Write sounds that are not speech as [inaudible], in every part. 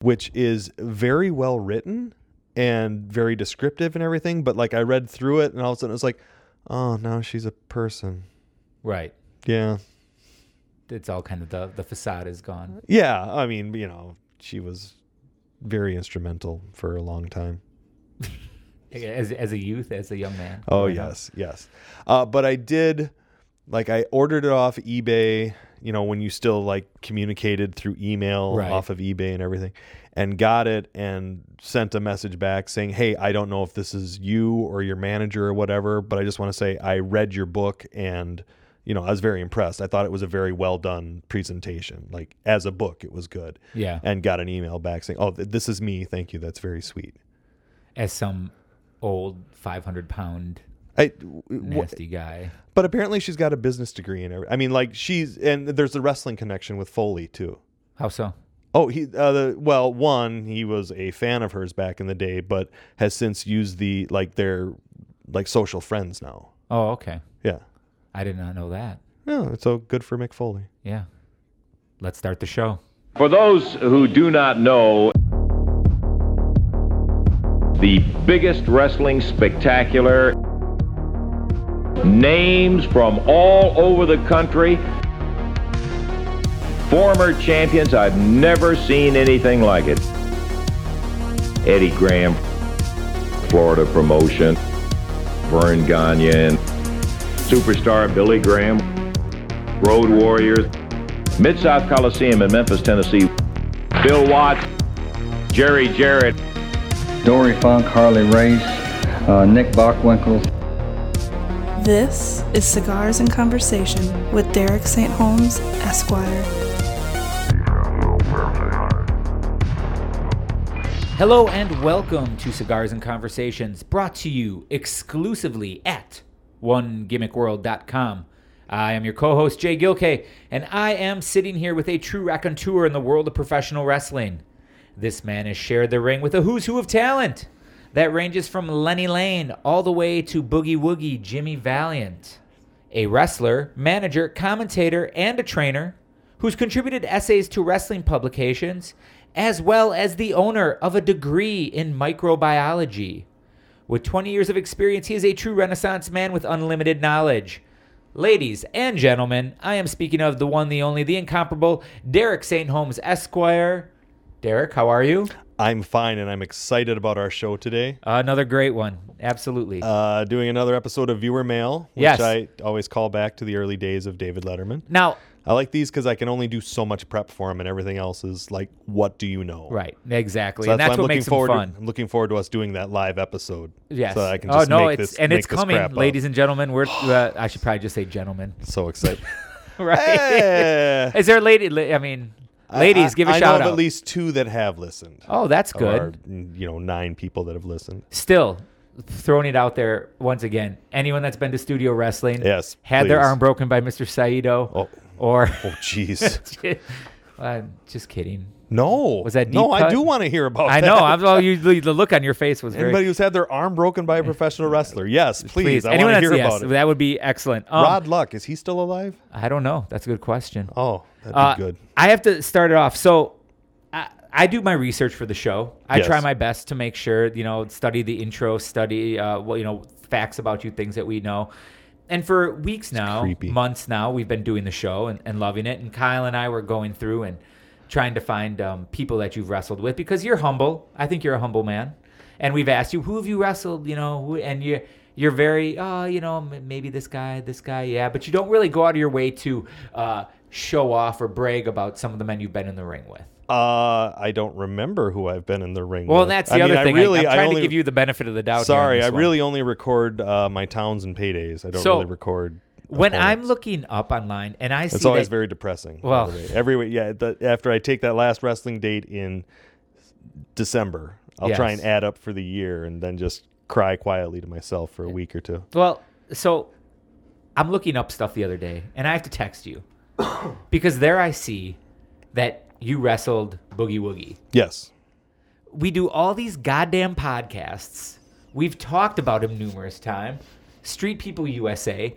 which is very well written and very descriptive and everything. But like I read through it, and all of a sudden it's like, oh, now she's a person. Right. Yeah, It's all kind of the the facade is gone. yeah. I mean, you know, she was very instrumental for a long time. [laughs] As as a youth, as a young man. Oh up. yes, yes. Uh, but I did, like, I ordered it off eBay. You know, when you still like communicated through email Right. off of eBay and everything, and got it and sent a message back saying, "Hey, I don't know if this is you or your manager or whatever, but I just want to say I read your book and." You know, I was very impressed. I thought it was a very well done presentation. Like as a book, it was good. Yeah. And got an email back saying, "Oh, th- this is me. Thank you. That's very sweet." As some old five hundred pound I, w- w- nasty guy. But apparently she's got a business degree and every, I mean like she's and there's a wrestling connection with Foley too. How so? Oh, he uh, the well, one he was a fan of hers back in the day, but has since used the like their like social friends now. Oh, okay. Yeah, I did not know that. yeah, so good for Mick Foley. Yeah. Let's start the show. For those who do not know, the biggest wrestling spectacular, names from all over the country, former champions, I've never seen anything like it. Eddie Graham, Florida promotion, Verne Gagne, superstar Billy Graham, Road Warriors, Mid South Coliseum in Memphis, Tennessee. Bill Watts, Jerry Jarrett, Dory Funk, Harley Race, uh, Nick Bockwinkel, This is Cigars and Conversation with Derek St. Holmes, Esquire. Hello and welcome to Cigars and Conversations, brought to you exclusively at OneGimmickWorld.com. I am your co-host Jay Gilkay, and I am sitting here with a true raconteur in the world of professional wrestling. This man has shared the ring with a who's who of talent that ranges from Lenny Lane all the way to Boogie Woogie Jimmy Valiant. A wrestler, manager, commentator, and a trainer who's contributed essays to wrestling publications, as well as the owner of a degree in microbiology. With 20 years of experience, he is a true Renaissance man with unlimited knowledge. Ladies and gentlemen, I am speaking of the one, the only, the incomparable Derek St. Holmes Esquire. Derek, how are you? I'm fine and I'm excited about our show today. another great one. Absolutely. Uh, doing another episode of Viewer Mail, which Yes. I always call back to the early days of David Letterman. now, I like these because I can only do so much prep for them, and everything else is like, what do you know? right, exactly. So and that's, that's I'm what looking makes them forward. fun. To, I'm looking forward to us doing that live episode. Yes. So I can oh just no, make it's this and it's coming, crap up. ladies and gentlemen. We're [sighs] uh, I should probably just say gentlemen, So excited. [laughs] right? [laughs] Is there a lady? I mean, ladies, I- give a I shout know of out. at least two that have listened. oh, that's good. our, you know, nine people that have listened. Still throwing it out there once again. Anyone that's been to studio wrestling, Yes, had their arm broken by Mr. Saito, Oh. or Oh, jeez. uh, [laughs] just kidding. No. Was that No, deep I cut? do want to hear about I that. know. I'm all you. The look on your face was very. Anybody who's had their arm broken by a [laughs] professional wrestler, yes, please. I Anyone want to that's hear yes, about it. that would be excellent. Um, Rod Luck, is he still alive? I don't know. That's a good question. Oh, that'd Uh, be good. I have to start it off. So I, I do my research for the show. I Yes. try my best to make sure, you know, study the intro, study, uh, well, you know, facts about you, things that we know. And for weeks now, creepy. months now, we've been doing the show and, and loving it. And Kyle and I were going through and trying to find um, people that you've wrestled with because you're humble. I think you're a humble man. And we've asked you, who have you wrestled, you know, who, and you you're very, oh, you know, maybe this guy, this guy, yeah. But you don't really go out of your way to uh, show off or brag about some of the men you've been in the ring with. Uh, I don't remember who I've been in the ring with. Well, with. that's the I mean, other I thing. really, I, am trying only, to give you the benefit of the doubt. Sorry, I one. really only record uh, my towns and paydays. I don't So, really record. When I'm looking up online and I see It's always that, very depressing. Well- every week, yeah. The, after I take that last wrestling date in December, I'll try and add up for the year, and then just cry quietly to myself for a week or two. Well, so I'm looking up stuff the other day, and I have to text you [coughs] because there I see that you wrestled Boogie Woogie. Yes. We do all these goddamn podcasts. We've talked about him numerous times. Street People USA,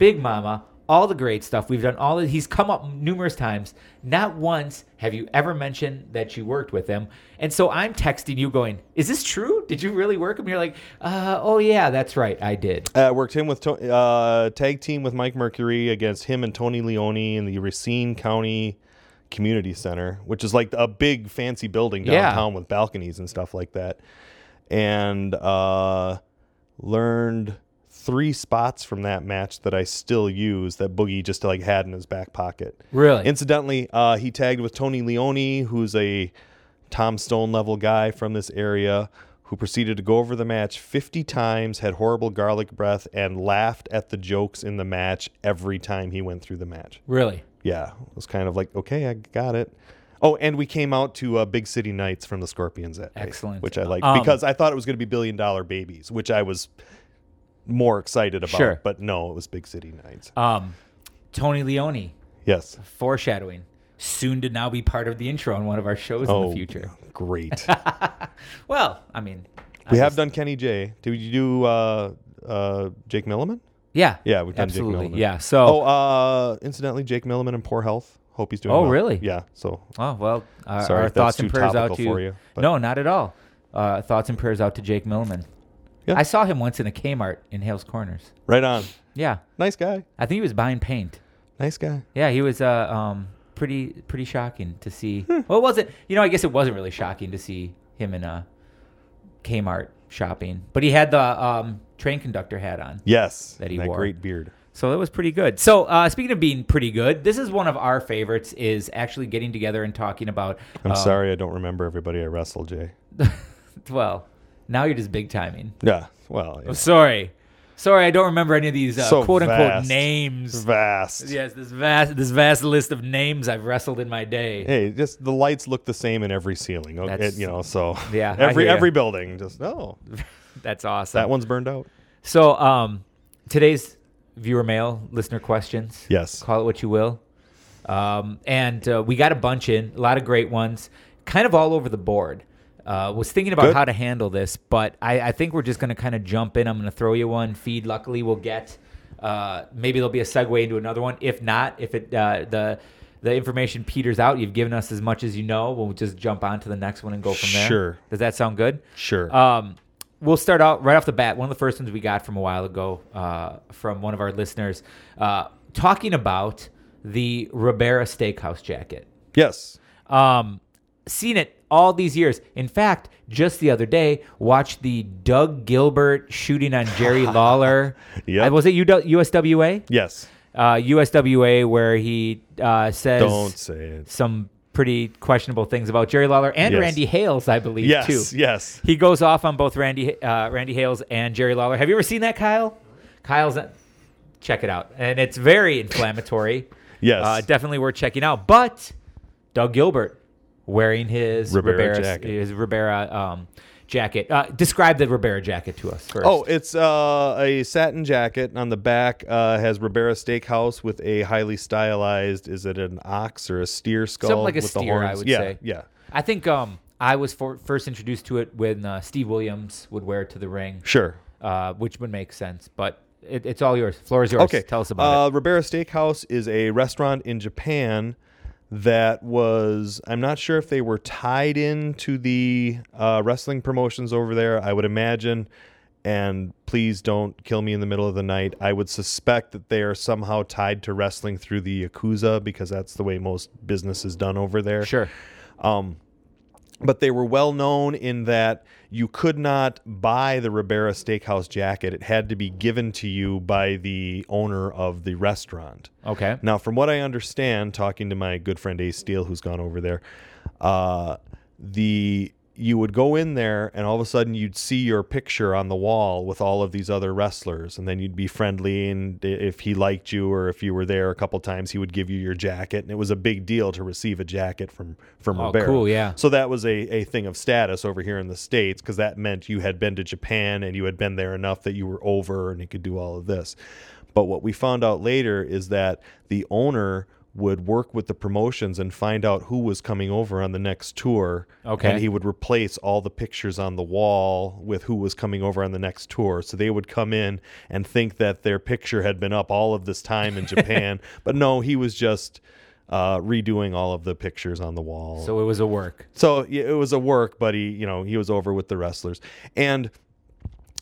Big Mama, all the great stuff. We've done all of he's come up numerous times. Not once have you ever mentioned that you worked with him. And so I'm texting you going, Is this true? Did you really work him? You're like, uh, oh yeah, that's right, I did. Uh, worked him with uh, tag team with Mike Mercury against him and Tony Leone in the Racine County Community Center, which is like a big fancy building Yeah. downtown with balconies and stuff like that. And uh, learned three spots from that match that I still use that Boogie just like had in his back pocket. Really? Incidentally, uh, he tagged with Tony Leone, who's a Tom Stone level guy from this area, who proceeded to go over the match 50 times, had horrible garlic breath, and laughed at the jokes in the match every time he went through the match. really? Yeah, it was kind of like, okay, I got it. Oh, and we came out to uh, Big City Nights from the Scorpions that day, Excellent. which I liked Um, because I thought it was going to be Billion Dollar Babies, which I was more excited about. Sure. But no, it was Big City Nights. Um, Tony Leone, yes. foreshadowing, soon to now be part of the intro on one of our shows in Oh, the future. great. [laughs] Well, I mean, I We have just- done Kenny Jay Did you do uh, uh, Jake Milliman? yeah, Yeah, we've done absolutely, Jake Milliman. yeah. So, Oh, uh, incidentally, Jake Milliman in poor health. Hope he's doing Oh, well. really? Yeah. So Oh well, uh, Sorry our if that's thoughts and too prayers out topical to for you, but- No, not at all. Uh, thoughts and prayers out to Jake Milliman. Yeah. I saw him once in a Kmart in Hales Corners. right on. Yeah, Nice guy. I think he was buying paint. Nice guy. Yeah, he was uh, um, pretty pretty shocking to see. Hmm. well, it wasn't. You know, I guess it wasn't really shocking to see him in a Kmart shopping, but he had the um, train conductor hat on. Yes. That he that wore. great beard. So that was pretty good. So uh, speaking of being pretty good, this is one of our favorites. Is actually getting together and talking about. I'm um, sorry I don't remember everybody I wrestled, Jay. [laughs] Well, now you're just big timing. Yeah. Well, I'm sorry, sorry, I don't remember any of these uh, So quote unquote vast. names. vast. Yes, this vast this vast list of names I've wrestled in my day. Hey, just the lights look the same in every ceiling. Okay, That's- you know, so [laughs] Yeah, every every building. Just oh, [laughs] That's awesome. that one's burned out. So, um, today's viewer mail, listener questions. Yes. Call it what you will. Um, and uh, we got a bunch in, a lot of great ones, kind of all over the board. Uh, was thinking about Good. how to handle this, but I, I think we're just going to kind of jump in. I'm going to throw you one feed. Luckily, we'll get uh, maybe there'll be a segue into another one. If not, if it uh, the the information peters out, you've given us as much as you know. We'll just jump on to the next one and go from there. Sure. Does that sound good? Sure. Um, we'll start out right off the bat. One of the first ones we got from a while ago uh, from one of our listeners uh, talking about the Ribera Steakhouse jacket. yes. Um, seen it all these years. In fact, just the other day, watched the Doug Gilbert shooting on Jerry [laughs] Lawler. Yep. Uh, was it USWA? Yes. Uh, USWA, where he uh, says Don't say it. some pretty questionable things about Jerry Lawler and Yes. Randy Hales, I believe, Yes. too. Yes. He goes off on both Randy uh, Randy Hales and Jerry Lawler. Have you ever seen that, Kyle? Kyle's check it out, and it's very inflammatory. [laughs] Yes. uh, definitely worth checking out. But Doug Gilbert wearing his Ribera Ribera jacket. his Ribera um, jacket. Uh, describe the Ribera jacket to us first. Oh, it's uh, a satin jacket. On the back uh, has Ribera Steakhouse with a highly stylized. Is it an ox or a steer skull? something like a with the steer, I would yeah, say. Yeah. I think um, I was for, first introduced to it when uh, Steve Williams would wear it to the ring. Sure. uh, which would make sense. But it, it's all yours. Floor is yours. Okay. tell us about uh, it. Ribera Steakhouse is a restaurant in Japan that was. I'm not sure if they were tied into the uh, wrestling promotions over there. I would imagine. And please don't kill me in the middle of the night. I would suspect that they are somehow tied to wrestling through the Yakuza because that's the way most business is done over there. Sure. Um, but they were well known in that you could not buy the Ribera Steakhouse jacket. It had to be given to you by the owner of the restaurant. Okay. Now, from what I understand, talking to my good friend Ace Steele, who's gone over there, uh, the you would go in there and all of a sudden you'd see your picture on the wall with all of these other wrestlers, and then you'd be friendly, and if he liked you or if you were there a couple times, he would give you your jacket, and it was a big deal to receive a jacket from from Oh, cool, yeah. So that was a, a thing of status over here in the states because that meant you had been to Japan and you had been there enough that you were over and you could do all of this. But what we found out later is that the owner would work with the promotions and find out who was coming over on the next tour. Okay. And he would replace all the pictures on the wall with who was coming over on the next tour. So they would come in and think that their picture had been up all of this time in [laughs] Japan. but no, he was just uh, redoing all of the pictures on the wall. So it was a work. So it was a work, but he, you know, he was over with the wrestlers. And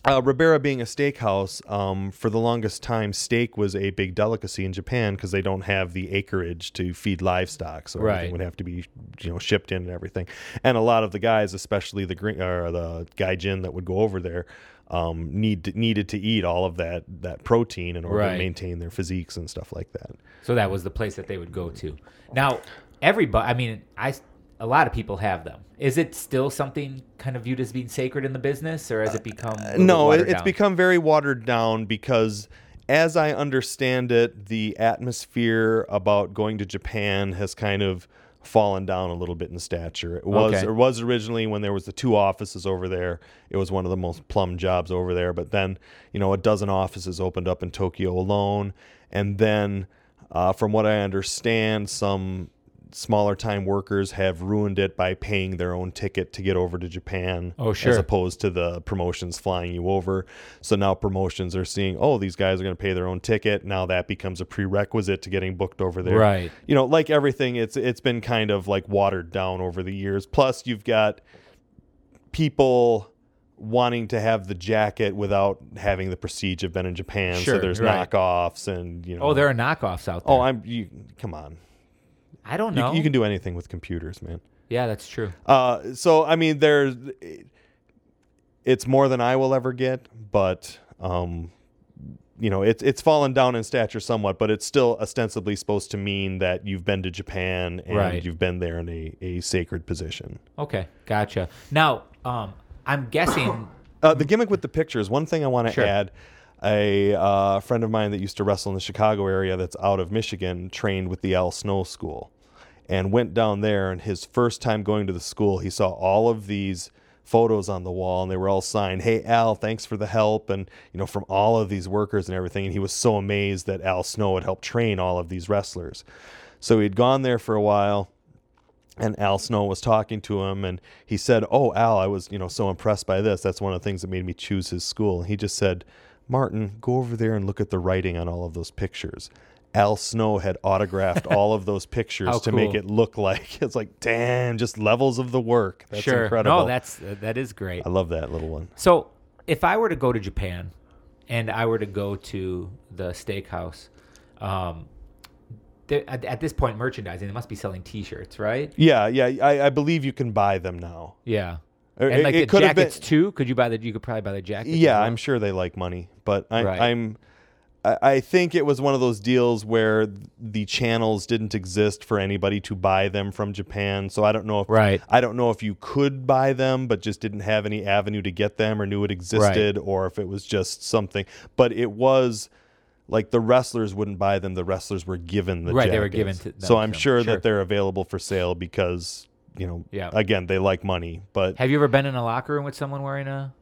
uh, Ribera being a steakhouse, um, for the longest time, steak was a big delicacy in Japan because they don't have the acreage to feed livestock, so Right. everything would have to be, you know, shipped in and everything. And a lot of the guys, especially the green or the gaijin that would go over there, um, need needed to eat all of that that protein in order Right. to maintain their physiques and stuff like that. So that was the place that they would go to. Now, everybody, I mean, I a lot of people have them. Is it still something kind of viewed as being sacred in the business, or has it become little no, it, it's down? become very watered down because, as I understand it, the atmosphere about going to Japan has kind of fallen down a little bit in stature. It was Okay. it was originally when there was the two offices over there. It was one of the most plum jobs over there. But then, you know, a dozen offices opened up in Tokyo alone, and then, uh, from what I understand, some smaller time workers have ruined it by paying their own ticket to get over to Japan Oh, sure. as opposed to the promotions flying you over. So now promotions are seeing, oh, these guys are going to pay their own ticket. Now that becomes a prerequisite to getting booked over there. Right. You know, like everything, it's it's been kind of like watered down over the years. Plus, you've got people wanting to have the jacket without having the prestige of been in Japan. Sure, so there's right. knockoffs and you oh, know. Oh, there are knockoffs out oh, there. Oh, I'm you. Come on. I don't You, know. you can do anything with computers, man. yeah, that's true. Uh, so I mean, there's it's more than I will ever get, but um, you know, it's it's fallen down in stature somewhat, but it's still ostensibly supposed to mean that you've been to Japan and Right. you've been there in a, a sacred position. Okay, gotcha. Now, um, I'm guessing. [coughs] Uh, the gimmick with the pictures. One thing I want to Sure. add: a uh, friend of mine that used to wrestle in the Chicago area, that's out of Michigan, trained with the Al Snow School, and went down there. And his first time going to the school, he saw all of these photos on the wall, and they were all signed, "Hey Al, thanks for the help," and you know from all of these workers and everything. And he was so amazed that Al Snow had helped train all of these wrestlers. So he'd gone there for a while and Al Snow was talking to him and he said, "Oh, Al, I was, you know, so impressed by this. That's one of the things that made me choose his school." And he just said, "Martin, go over there and look at the writing on all of those pictures." Al Snow had autographed [laughs] all of those pictures How to make it look like [laughs] it's like, damn, just levels of the work. That's sure. incredible. No, that's uh, that is great. I love that little one. So, if I were to go to Japan, and I were to go to the steakhouse, um, at, at this point, merchandising, they must be selling T-shirts, right? Yeah, yeah, I, I believe you can buy them now. Yeah. And it- like it the could have been- jackets too. Could you buy the? You could probably buy the jackets. Yeah? I'm sure they like money, but I, Right. I'm. I I think it was one of those deals where the channels didn't exist for anybody to buy them from Japan. So I don't know if Right. I don't know if you could buy them, but just didn't have any avenue to get them or knew it existed, or if it was just something. But it was like the wrestlers wouldn't buy them; the wrestlers were given the Right, they were given to So I'm so, sure, sure. that they're available for sale because you know, Yeah. again, they like money, but Have you ever been in a locker room with someone wearing a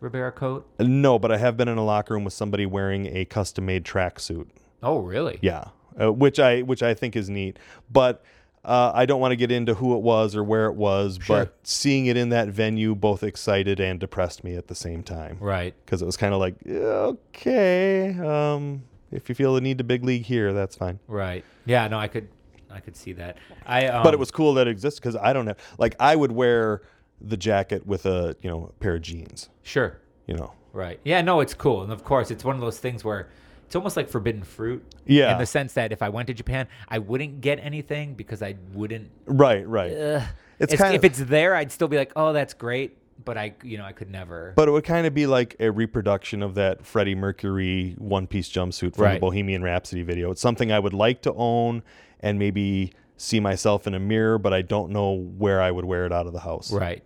Ribera coat? No, but I have been in a locker room with somebody wearing a custom made tracksuit. Oh, really? Yeah, uh, which I which I think is neat. But uh, I don't want to get into who it was or where it was. Sure. But seeing it in that venue both excited and depressed me at the same time Right. because it was kind of like okay, um, if you feel the need to big league here, that's fine. Right. Yeah. No, I could. I could see that. I. Um, but it was cool that it exists because I don't have like I would wear the jacket with a you know pair of jeans. sure. You know. Right. Yeah, no, it's cool. And of course, it's one of those things where it's almost like forbidden fruit. Yeah. In the sense that if I went to Japan, I wouldn't get anything because I wouldn't. Right. Right. Uh, It's it's kind if of- it's there, I'd still be like, oh, that's great. But I, you know, I could never. But it would kind of be like a reproduction of that Freddie Mercury one piece jumpsuit from Right. the Bohemian Rhapsody video. It's something I would like to own and maybe see myself in a mirror, but I don't know where I would wear it out of the house. right.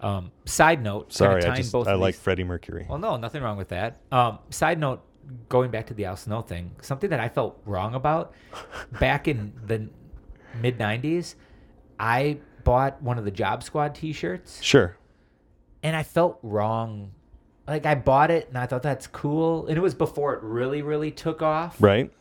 Um, side note. Sorry, I just I like these- Freddie Mercury. Well, no, nothing wrong with that. Um, side note, going back to the Al Snow thing, something that I felt wrong about [laughs] back in the mid '90s, I bought one of the Job Squad T-shirts, Sure. and I felt wrong. Like I bought it, and I thought that's cool, and it was before it really, really took off. Right?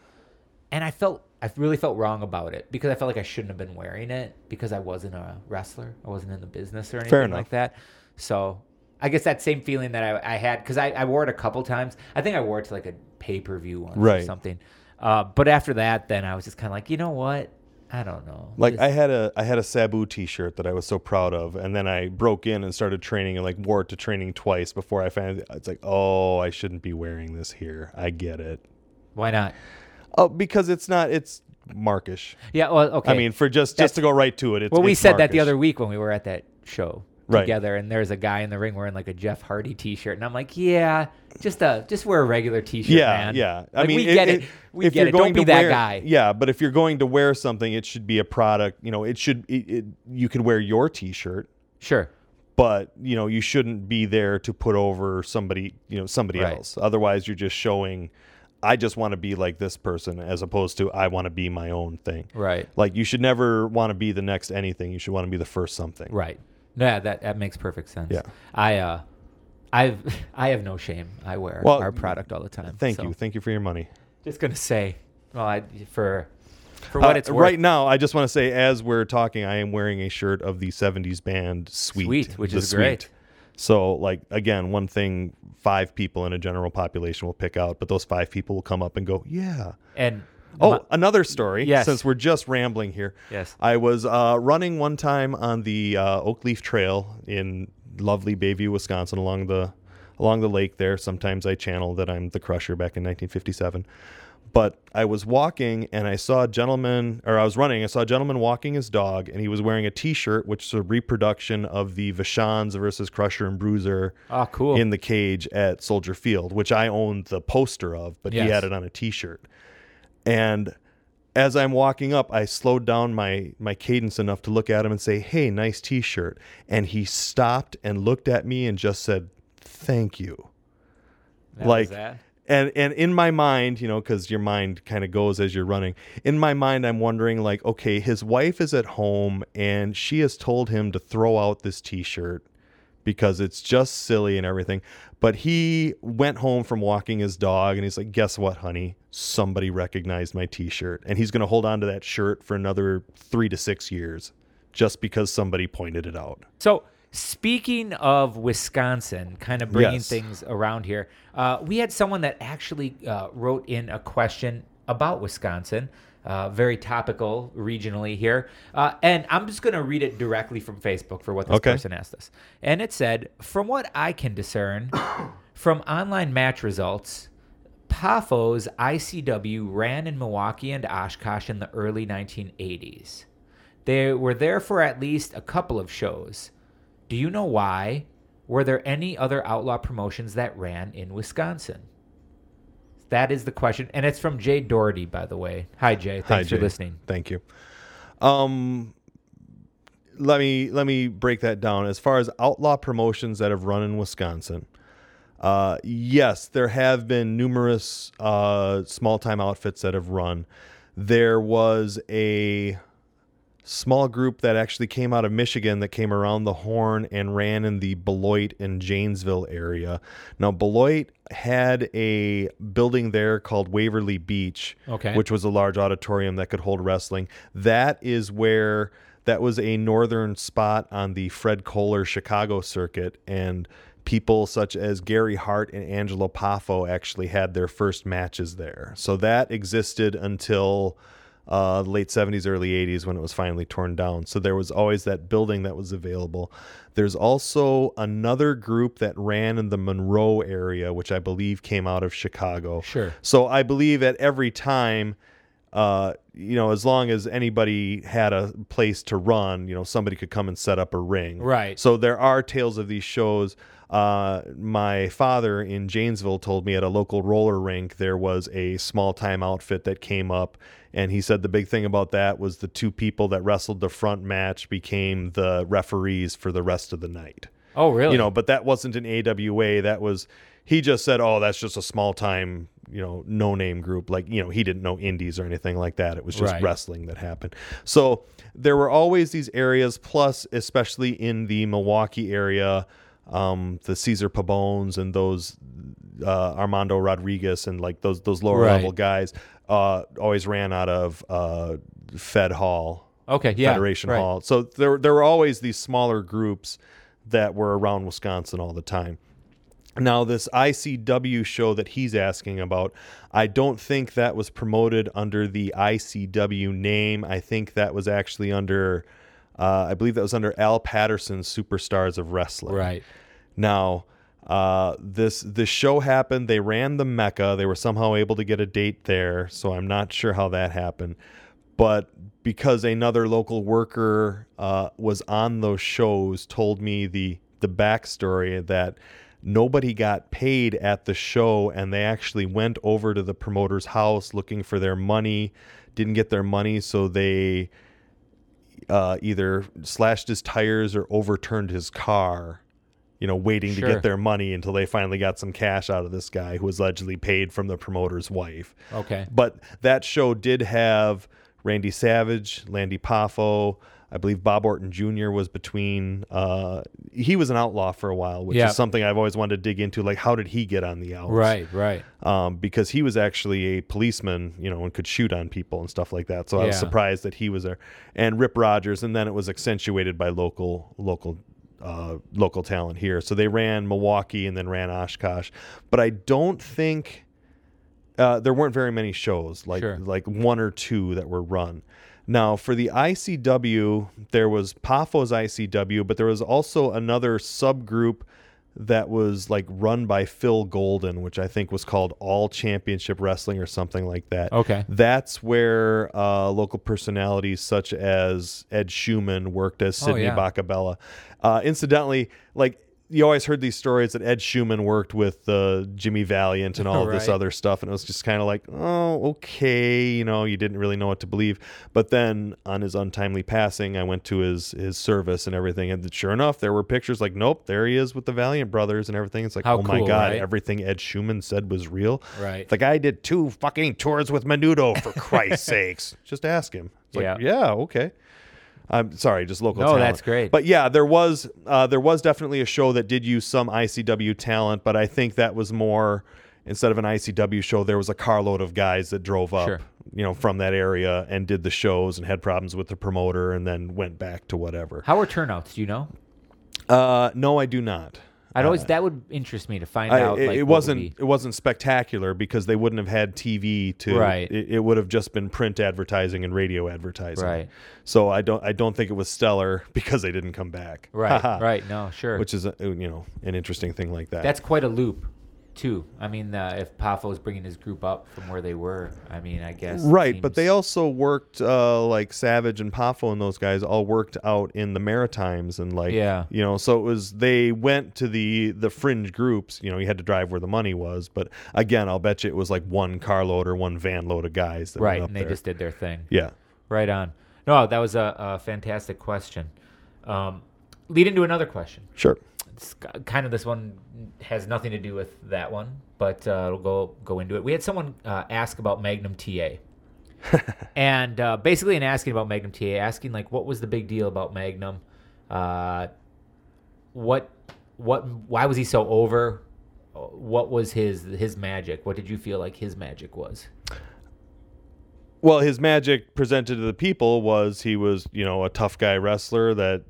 And I felt I really felt wrong about it because I felt like I shouldn't have been wearing it because I wasn't a wrestler. I wasn't in the business or anything like that. So I guess that same feeling that I, I had because I, I wore it a couple times. I think I wore it to like a pay per view once or Right. something. Uh, but after that, then I was just kind of like, you know what? I don't know. Like Just- I had a I had a Sabu T-shirt that I was so proud of, and then I broke in and started training and like wore it to training twice before I found it's like oh I shouldn't be wearing this here. I get it. why not? Oh, because it's not it's markish. Yeah. Well, okay. I mean, for just just to go right to it. It's, well, we it's said that the markish. other week when we were at that show Right. together, and there's a guy in the ring wearing like a Jeff Hardy T-shirt, and I'm like, yeah, just a just wear a regular T-shirt, Yeah, man. yeah. I Like, mean, we get it. We if get you're it. going Don't be to that wear, guy. Yeah, but if you're going to wear something, it should be a product. You know, it should. It, it, you could wear your T-shirt, Sure. but you know, you shouldn't be there to put over somebody. You know, somebody Right. else. Otherwise, you're just showing. I just want to be like this person, as opposed to I want to be my own thing. Right. Like you should never want to be the next anything. You should want to be the first something. Right. Yeah, that that makes perfect sense. Yeah. I uh, I've [laughs] I have no shame. I wear Well, our product all the time. Thank so you. Thank you for your money. Just gonna say, well, I for for what Uh, it's worth. right now, I just want to say, as we're talking, I am wearing a shirt of the '70s band Sweet, Sweet, which is great. So, like again, one thing five people in a general population will pick out, but those five people will come up and go, "Yeah." And Oh, my- another story. Yes. Since we're just rambling here. Yes. I was uh, running one time on the uh, Oak Leaf Trail in lovely Bayview, Wisconsin, along the along the lake there. Sometimes I channel that I'm the Crusher back in 1957. But I was walking and I saw a gentleman, or I was running. I saw a gentleman walking his dog, and he was wearing a T-shirt, which is a reproduction of the Vachons versus Crusher and Bruiser oh, cool. in the cage at Soldier Field, which I owned the poster of, but he had it on a T-shirt. And as I'm walking up, I slowed down my my cadence enough to look at him and say, "Hey, nice T-shirt." And he stopped and looked at me and just said, "Thank you." That was like- that. And and in my mind, you know, because your mind kind of goes as you're running. In my mind, I'm wondering, like, okay, his wife is at home and she has told him to throw out this T-shirt because it's just silly and everything. But he went home from walking his dog and he's like, guess what, honey? Somebody recognized my T-shirt, and he's going to hold on to that shirt for another three to six years, just because somebody pointed it out. So speaking of Wisconsin, kind of bringing Yes. things around here, uh, we had someone that actually uh, wrote in a question about Wisconsin. Uh, very topical regionally here. Uh, and I'm just going to read it directly from Facebook for what this Okay. person asked us. And it said, From what I can discern [coughs] from online match results, Poffo's ICW ran in Milwaukee and Oshkosh in the early 1980s. They were there for at least a couple of shows. Do you know why? Were there any other outlaw promotions that ran in Wisconsin? That is the question, and it's from Jay Doherty, by the way. Hi, Jay. Thanks Hi, for listening. Thank you. Um, let me let me break that down. As far as outlaw promotions that have run in Wisconsin, uh, yes, there have been numerous uh, small time outfits that have run. There was a small group that actually came out of Michigan that came around the Horn and ran in the Beloit and Janesville area. Now, Beloit had a building there called Waverly Beach, Okay. which was a large auditorium that could hold wrestling. That is where that was a northern spot on the Fred Kohler Chicago circuit and people such as Gary Hart and Angelo Poffo actually had their first matches there. So that existed until uh, late 70s, early 80s when it was finally torn down. So there was always that building that was available. There's also another group that ran in the Monroe area, which I believe came out of Chicago. Sure. So I believe at every time, uh, you know, as long as anybody had a place to run, you know, somebody could come and set up a ring. Right. So there are tales of these shows. Uh, my father in Janesville told me at a local roller rink there was a small time outfit that came up, and he said the big thing about that was the two people that wrestled the front match became the referees for the rest of the night. Oh, really? You know, but that wasn't an AWA. That was he just said, "Oh, that's just a small time, you know, no name group." Like you know, he didn't know indies or anything like that. It was just Right. wrestling that happened. So there were always these areas. Plus, especially in the Milwaukee area, um, the Caesar Pabones and those uh, Armando Rodriguez and like those those lower Right. level guys uh, always ran out of uh, Fed Hall, Okay, yeah, Federation right. Hall. So there there were always these smaller groups that were around Wisconsin all the time. Now, this ICW show that he's asking about, I don't think that was promoted under the ICW name. I think that was actually under, uh, I believe that was under Al Patterson's Superstars of Wrestling. Right. Now, uh, this this show happened. They ran the Mecca. They were somehow able to get a date there. So I'm not sure how that happened. But because another local worker uh, was on those shows, told me the the backstory that nobody got paid at the show, and they actually went over to the promoter's house looking for their money. Didn't get their money, so they uh, either slashed his tires or overturned his car, you know, waiting to get their money until they finally got some cash out of this guy who was allegedly paid from the promoter's wife. Okay. But that show did have Randy Savage, Lanny Poffo. I believe Bob Orton Jr. was between. Uh, he was an outlaw for a while, which Yeah. is something I've always wanted to dig into. Like, how did he get on the outs? Right. Right. um, because he was actually a policeman, you know, and could shoot on people and stuff like that. So I was surprised that he was there. And Rip Rogers, and then it was accentuated by local local uh, local talent here. So they ran Milwaukee and then ran Oshkosh, but I don't think uh, there weren't very many shows, like Sure. like one or two that were run. Now for the ICW, there was Poffo's ICW, but there was also another subgroup that was like run by Phil Golden, which I think was called All Championship Wrestling or something like that. Okay. That's where uh, local personalities such as Ed Schumann worked as Oh, Sidney yeah. Bacabella. Uh, incidentally, like you always heard these stories that Ed Schumann worked with uh, Jimmy Valiant and all of this other stuff, and it was just kind of like, oh, okay, you know, you didn't really know what to believe. But then on his untimely passing, I went to his his service and everything, and sure enough, there were pictures like, nope, there he is with the Valiant brothers and everything. It's like, How oh my god, right? everything Ed Schumann said was real. Right. The guy did two fucking tours with Menudo for Christ's [laughs] sakes. Just ask him. It's like, Yeah. yeah, okay. I'm sorry, just local. No, talent. that's great. But yeah, there was uh, there was definitely a show that did use some ICW talent, but I think that was more instead of an ICW show, there was a carload of guys that drove up, Sure. you know, from that area and did the shows and had problems with the promoter, and then went back to whatever. How were turnouts? Do you know? Uh, no, I do not. I'd always that would interest me to find Uh, I, out. it, like, it what would wasn't be- it wasn't spectacular because they wouldn't have had TV to Right. it, it would have just been print advertising and radio advertising Right. so I don't I don't think it was stellar [laughs] because they didn't come back right. [laughs] right. No, sure. which is a, you know an interesting thing like that That's quite a loop, too. I mean, uh, if Poffo's bringing his group up from where they were, I mean, I guess. right but they also worked uh, like Savage and Poffo and those guys all worked out in the Maritimes and like Yeah. you know so it was they went to the the fringe groups you know you had to drive where the money was but again I'll bet you it was like one carload or one van load of guys that Right, and they there. just did their thing. yeah Right on. No, that was a, a fantastic question. Um, lead into another question. sure kind of this one has nothing to do with that one, but uh, it'll go go into it. We had someone uh, ask about Magnum TA, [laughs] and uh, basically in asking about Magnum TA, asking like what was the big deal about Magnum, uh, what what why was he so over, what was his his magic? What did you feel like his magic was? Well, his magic presented to the people was he was, you know, a tough guy wrestler that,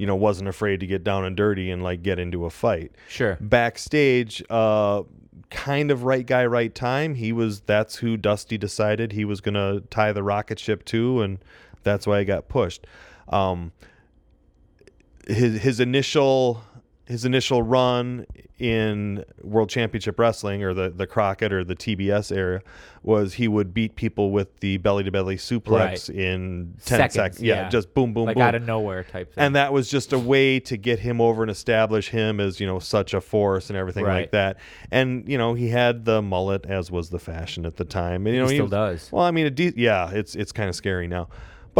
you know, wasn't afraid to get down and dirty and like get into a fight. Sure. Backstage, uh, kind of right guy, right time. He was. That's who Dusty decided he was gonna tie the rocket ship to, and that's why he got pushed. Um, his his initial his initial run in World Championship Wrestling or the the Crockett or the TBS era was he would beat people with the belly to belly suplex Right. in ten Seconds, seconds. Yeah, yeah. just boom, boom, like boom. out of nowhere type thing. and that was just a way to get him over and establish him as you know such a force and everything Right. like that. And you know he had the mullet as was the fashion at the time. And you know He still was- does. Well, I mean, de- yeah, it's it's kind of scary now.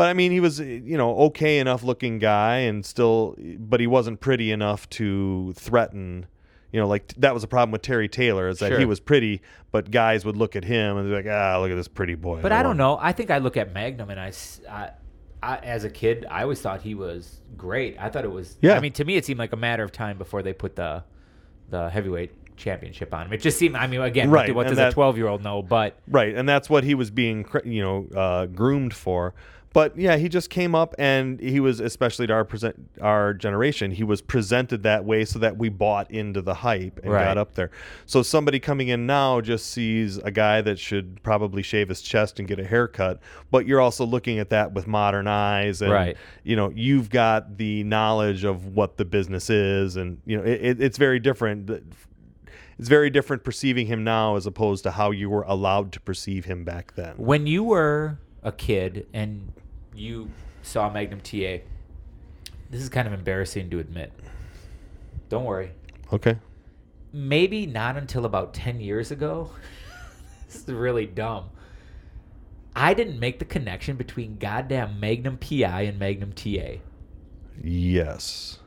But I mean, he was you know okay enough looking guy, and still, but he wasn't pretty enough to threaten. You know, like that was a problem with Terry Taylor is that Sure. he was pretty, but guys would look at him and be like, ah, look at this pretty boy. But I don't know. I think I look at Magnum and I, s- I- I, as a kid, I always thought he was great. I thought it was. Yeah. I mean, to me, it seemed like a matter of time before they put the the heavyweight championship on him. It just seemed. I mean, again, Right, what and does a that- twelve year old know? But Right, and that's what he was being, cr- you know, uh, groomed for. But yeah, he just came up, and he was, especially to our present, our generation, he was presented that way so that we bought into the hype and Right. got up there. So somebody coming in now just sees a guy that should probably shave his chest and get a haircut, but you're also looking at that with modern eyes, and Right. you know, you've got the knowledge of what the business is, and you know, it, it, it's very different it's very different perceiving him now as opposed to how you were allowed to perceive him back then. when you were a kid and you saw Magnum TA, this is kind of embarrassing to admit. Don't worry. Okay. maybe not until about 10 years ago. [laughs] this is really dumb. I didn't make the connection between goddamn Magnum PI and Magnum TA. Yes.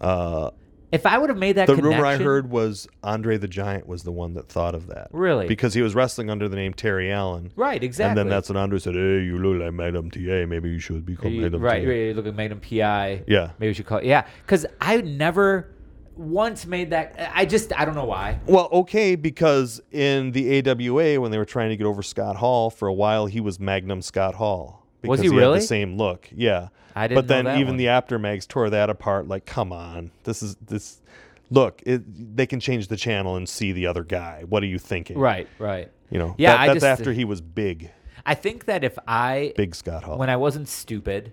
Uh, If I would have made that the connection, rumor I heard was Andre the Giant was the one that thought of that. Really? Because he was wrestling under the name Terry Allen. right, exactly. And then that's when Andre said, "Hey, you look like Madam TA. Maybe you should become You- Madam right, TA." right. Look like Magnum PI. Yeah. maybe we should call it. Yeah, because I never once made that. I just I don't know why. Well, okay, because in the AWA when they were trying to get over Scott Hall for a while, he was Magnum Scott Hall. Was because he had really? the same look? Yeah. I didn't But then even one. the Apter mags tore that apart. Like, come on, this is this. Look, it, they can change the channel and see the other guy. What are you thinking? Right, right. You know. Yeah, that- that's just- after he was big, I think that if I big Scott Hall. when I wasn't stupid,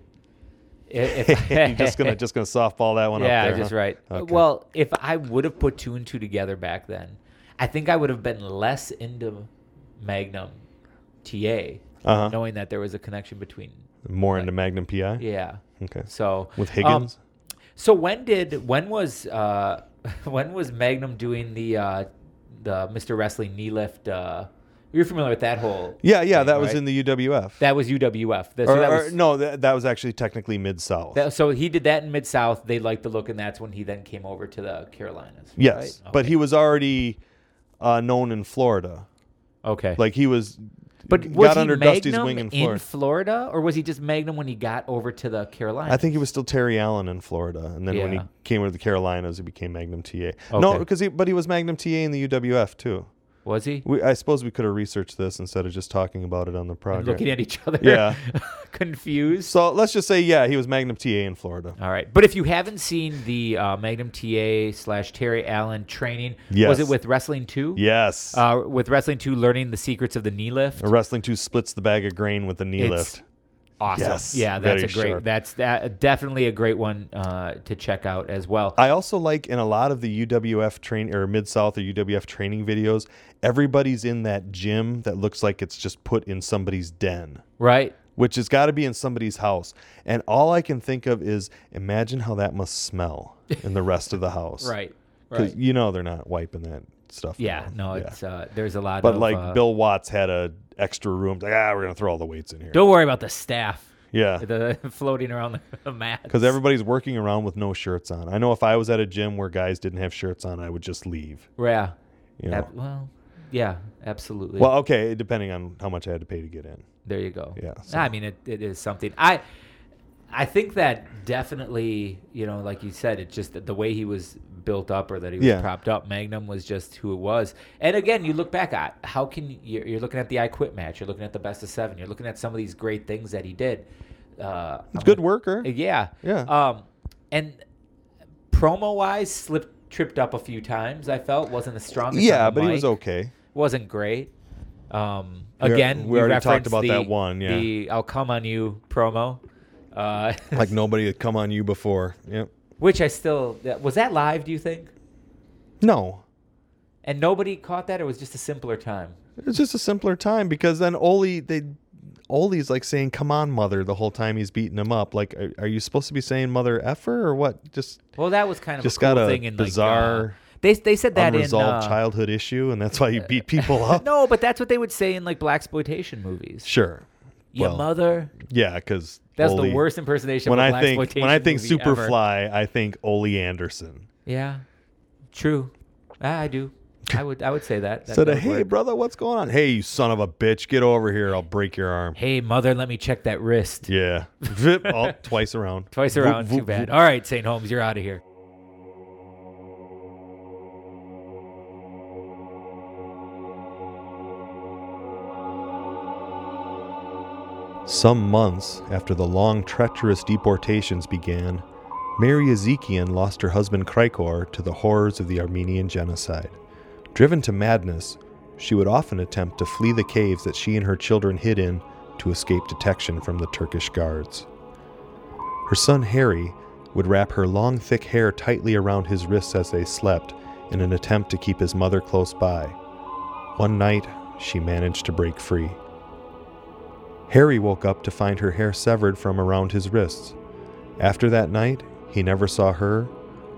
i- [laughs] if You're just gonna just gonna softball that one yeah, up there. just huh? right. Okay. Well, if I would have put two and two together back then, I think I would have been less into Magnum TA, Uh-huh. knowing that there was a connection between. More into Magnum PI. Yeah. Okay. So With um, Higgins. so when did when was uh [laughs] when was Magnum doing the uh the Mr. Wrestling knee lift? Uh, you're familiar with that whole? yeah, yeah, thing, that was right? in the UWF. That was UWF. That- so or, that or- no, that, that was actually technically Mid South. so he did that in Mid South. They liked the look, and that's when he then came over to the Carolinas. Yes, right? but he was already uh, known in Florida. okay. Like he was, But got was he under Magnum Dusty's wing in Florida. Florida, or was he just Magnum when he got over to the Carolinas? I think he was still Terry Allen in Florida, and then when he Yeah. came over to the Carolinas, he became Magnum TA. No, Okay. because he, but he was Magnum TA in the UWF too. Was he We, I suppose we could have researched this instead of just talking about it on the program. looking at each other? Yeah. [laughs] confused. So let's just say, yeah, he was Magnum TA in Florida. All right, but if you haven't seen the uh, Magnum TA slash Terry Allen training, yes. was it with Wrestling Two? Yes, Uh, with Wrestling Two, learning the secrets of the knee lift. Wrestling Two splits the bag of grain with the knee It's lift. Awesome. Yes, yeah, that's a great. sharp. That's that, definitely a great one uh, to check out as well. I also like in a lot of the UWF train or Mid South or UWF training videos, everybody's in that gym that looks like it's just put in somebody's den, right. which has got to be in somebody's house. And all I can think of is imagine how that must smell in the rest of the house. [laughs] Right. Because Right. you know they're not wiping that stuff. Yeah. down. No, Yeah. it's uh, there's a lot. But of, like uh, Bill Watts had a extra room. Like ah, we're gonna throw all the weights in here. Don't worry about the staff. yeah. [laughs] The floating around the mat. Because everybody's working around with no shirts on. I know if I was at a gym where guys didn't have shirts on, I would just leave. Yeah. You know? Ab- well, yeah, absolutely. Well, okay, depending on how much I had to pay to get in. there you go. Yeah, so- I mean, it, it is something. I I think that definitely, you know, like you said, it just the way he was built up or that he was Yeah. propped up. Magnum was just who it was. And again, you look back at how can you, you're, you're looking at the I Quit match, you're looking at the best of seven, you're looking at some of these great things that he did. Uh, Good worker. Yeah. Yeah. Um, and promo wise, slipped tripped up a few times. I felt wasn't the strongest. Yeah, but he was okay. Wasn't great. Um, again, we already talked about the, that one, yeah. The "I'll come on you" promo. Uh, Like [laughs] nobody had come on you before. Yep. Which I still was that live. Do you think? No. And nobody caught that, or was just a simpler time? It's just a simpler time because then Ole they Ole's like saying "Come on, mother" the whole time he's beating him up. Like, are, are you supposed to be saying "mother effer" or what? Just Well, that was kind of Just a cool got a thing in like, bizarre, uh, they they said that in unresolved uh, childhood issue, and that's why you beat people [laughs] up. No, but that's what they would say in like black exploitation movies. Sure. Your Well, mother. Yeah, because That's the worst impersonation When I think when I think movie ever. Superfly, I think Ole Anderson. Yeah, true. Ah, I do. I would I would say that. [laughs] that Said, "Hey, work. brother, what's going on? Hey, you son of a bitch, get over here. I'll break your arm." Hey, mother, let me check that wrist. Yeah, [laughs] Vip, oh, twice around. Twice Voop, around, too bad. voop. All right, St. Holmes, you're out of here. Some months after the long, treacherous deportations began, Mary Ezekian lost her husband Krykor to the horrors of the Armenian genocide. Driven to madness, she would often attempt to flee the caves that she and her children hid in to escape detection from the Turkish guards. Her son Harry would wrap her long, thick hair tightly around his wrists as they slept in an attempt to keep his mother close by. One night, she managed to break free. Harry woke up to find her hair severed from around his wrists. After that night, he never saw her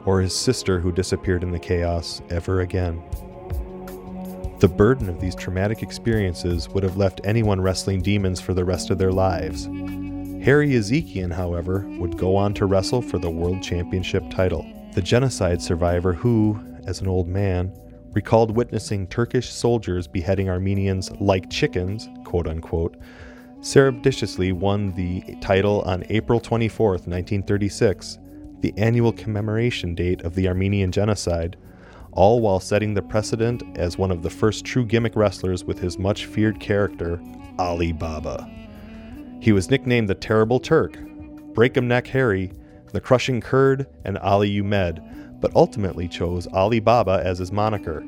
or his sister who disappeared in the chaos ever again. The burden of these traumatic experiences would have left anyone wrestling demons for the rest of their lives. Harry Ezekian, however, would go on to wrestle for the World Championship title. The genocide survivor who, as an old man, recalled witnessing Turkish soldiers beheading Armenians like chickens, quote unquote, surreptitiously won the title on April 24, 1936, the annual commemoration date of the Armenian genocide, all while setting the precedent as one of the first true gimmick wrestlers with his much feared character, Ali Baba. He was nicknamed the Terrible Turk, Breakum Neck Harry, the Crushing Kurd, and Ali Umed, but ultimately chose Ali Baba as his moniker.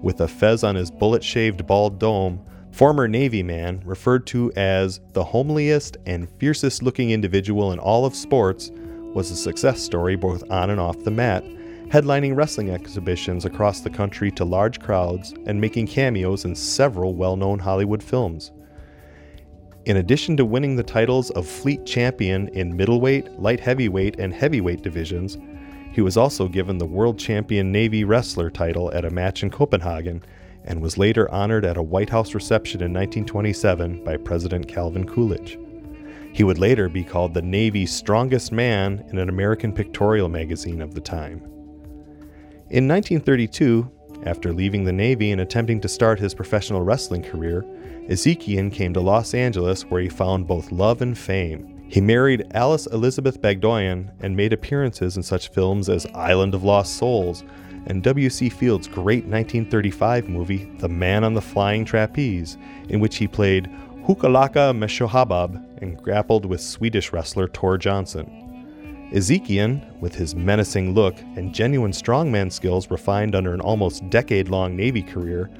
With a fez on his bullet shaved bald dome, former Navy man, referred to as the homeliest and fiercest looking individual in all of sports, was a success story both on and off the mat, headlining wrestling exhibitions across the country to large crowds and making cameos in several well known Hollywood films. In addition to winning the titles of Fleet Champion in middleweight, light heavyweight, and heavyweight divisions, he was also given the World Champion Navy Wrestler title at a match in Copenhagen and was later honored at a White House reception in 1927 by President Calvin Coolidge. He would later be called the Navy's strongest man in an American pictorial magazine of the time. In 1932, after leaving the Navy and attempting to start his professional wrestling career, Ezekian came to Los Angeles where he found both love and fame. He married Alice Elizabeth Bagdoyan and made appearances in such films as Island of Lost Souls and W.C. Field's great 1935 movie The Man on the Flying Trapeze, in which he played Hukalaka Meshohabab and grappled with Swedish wrestler Tor Johnson. Ezekian, with his menacing look and genuine strongman skills refined under an almost decade long Navy career,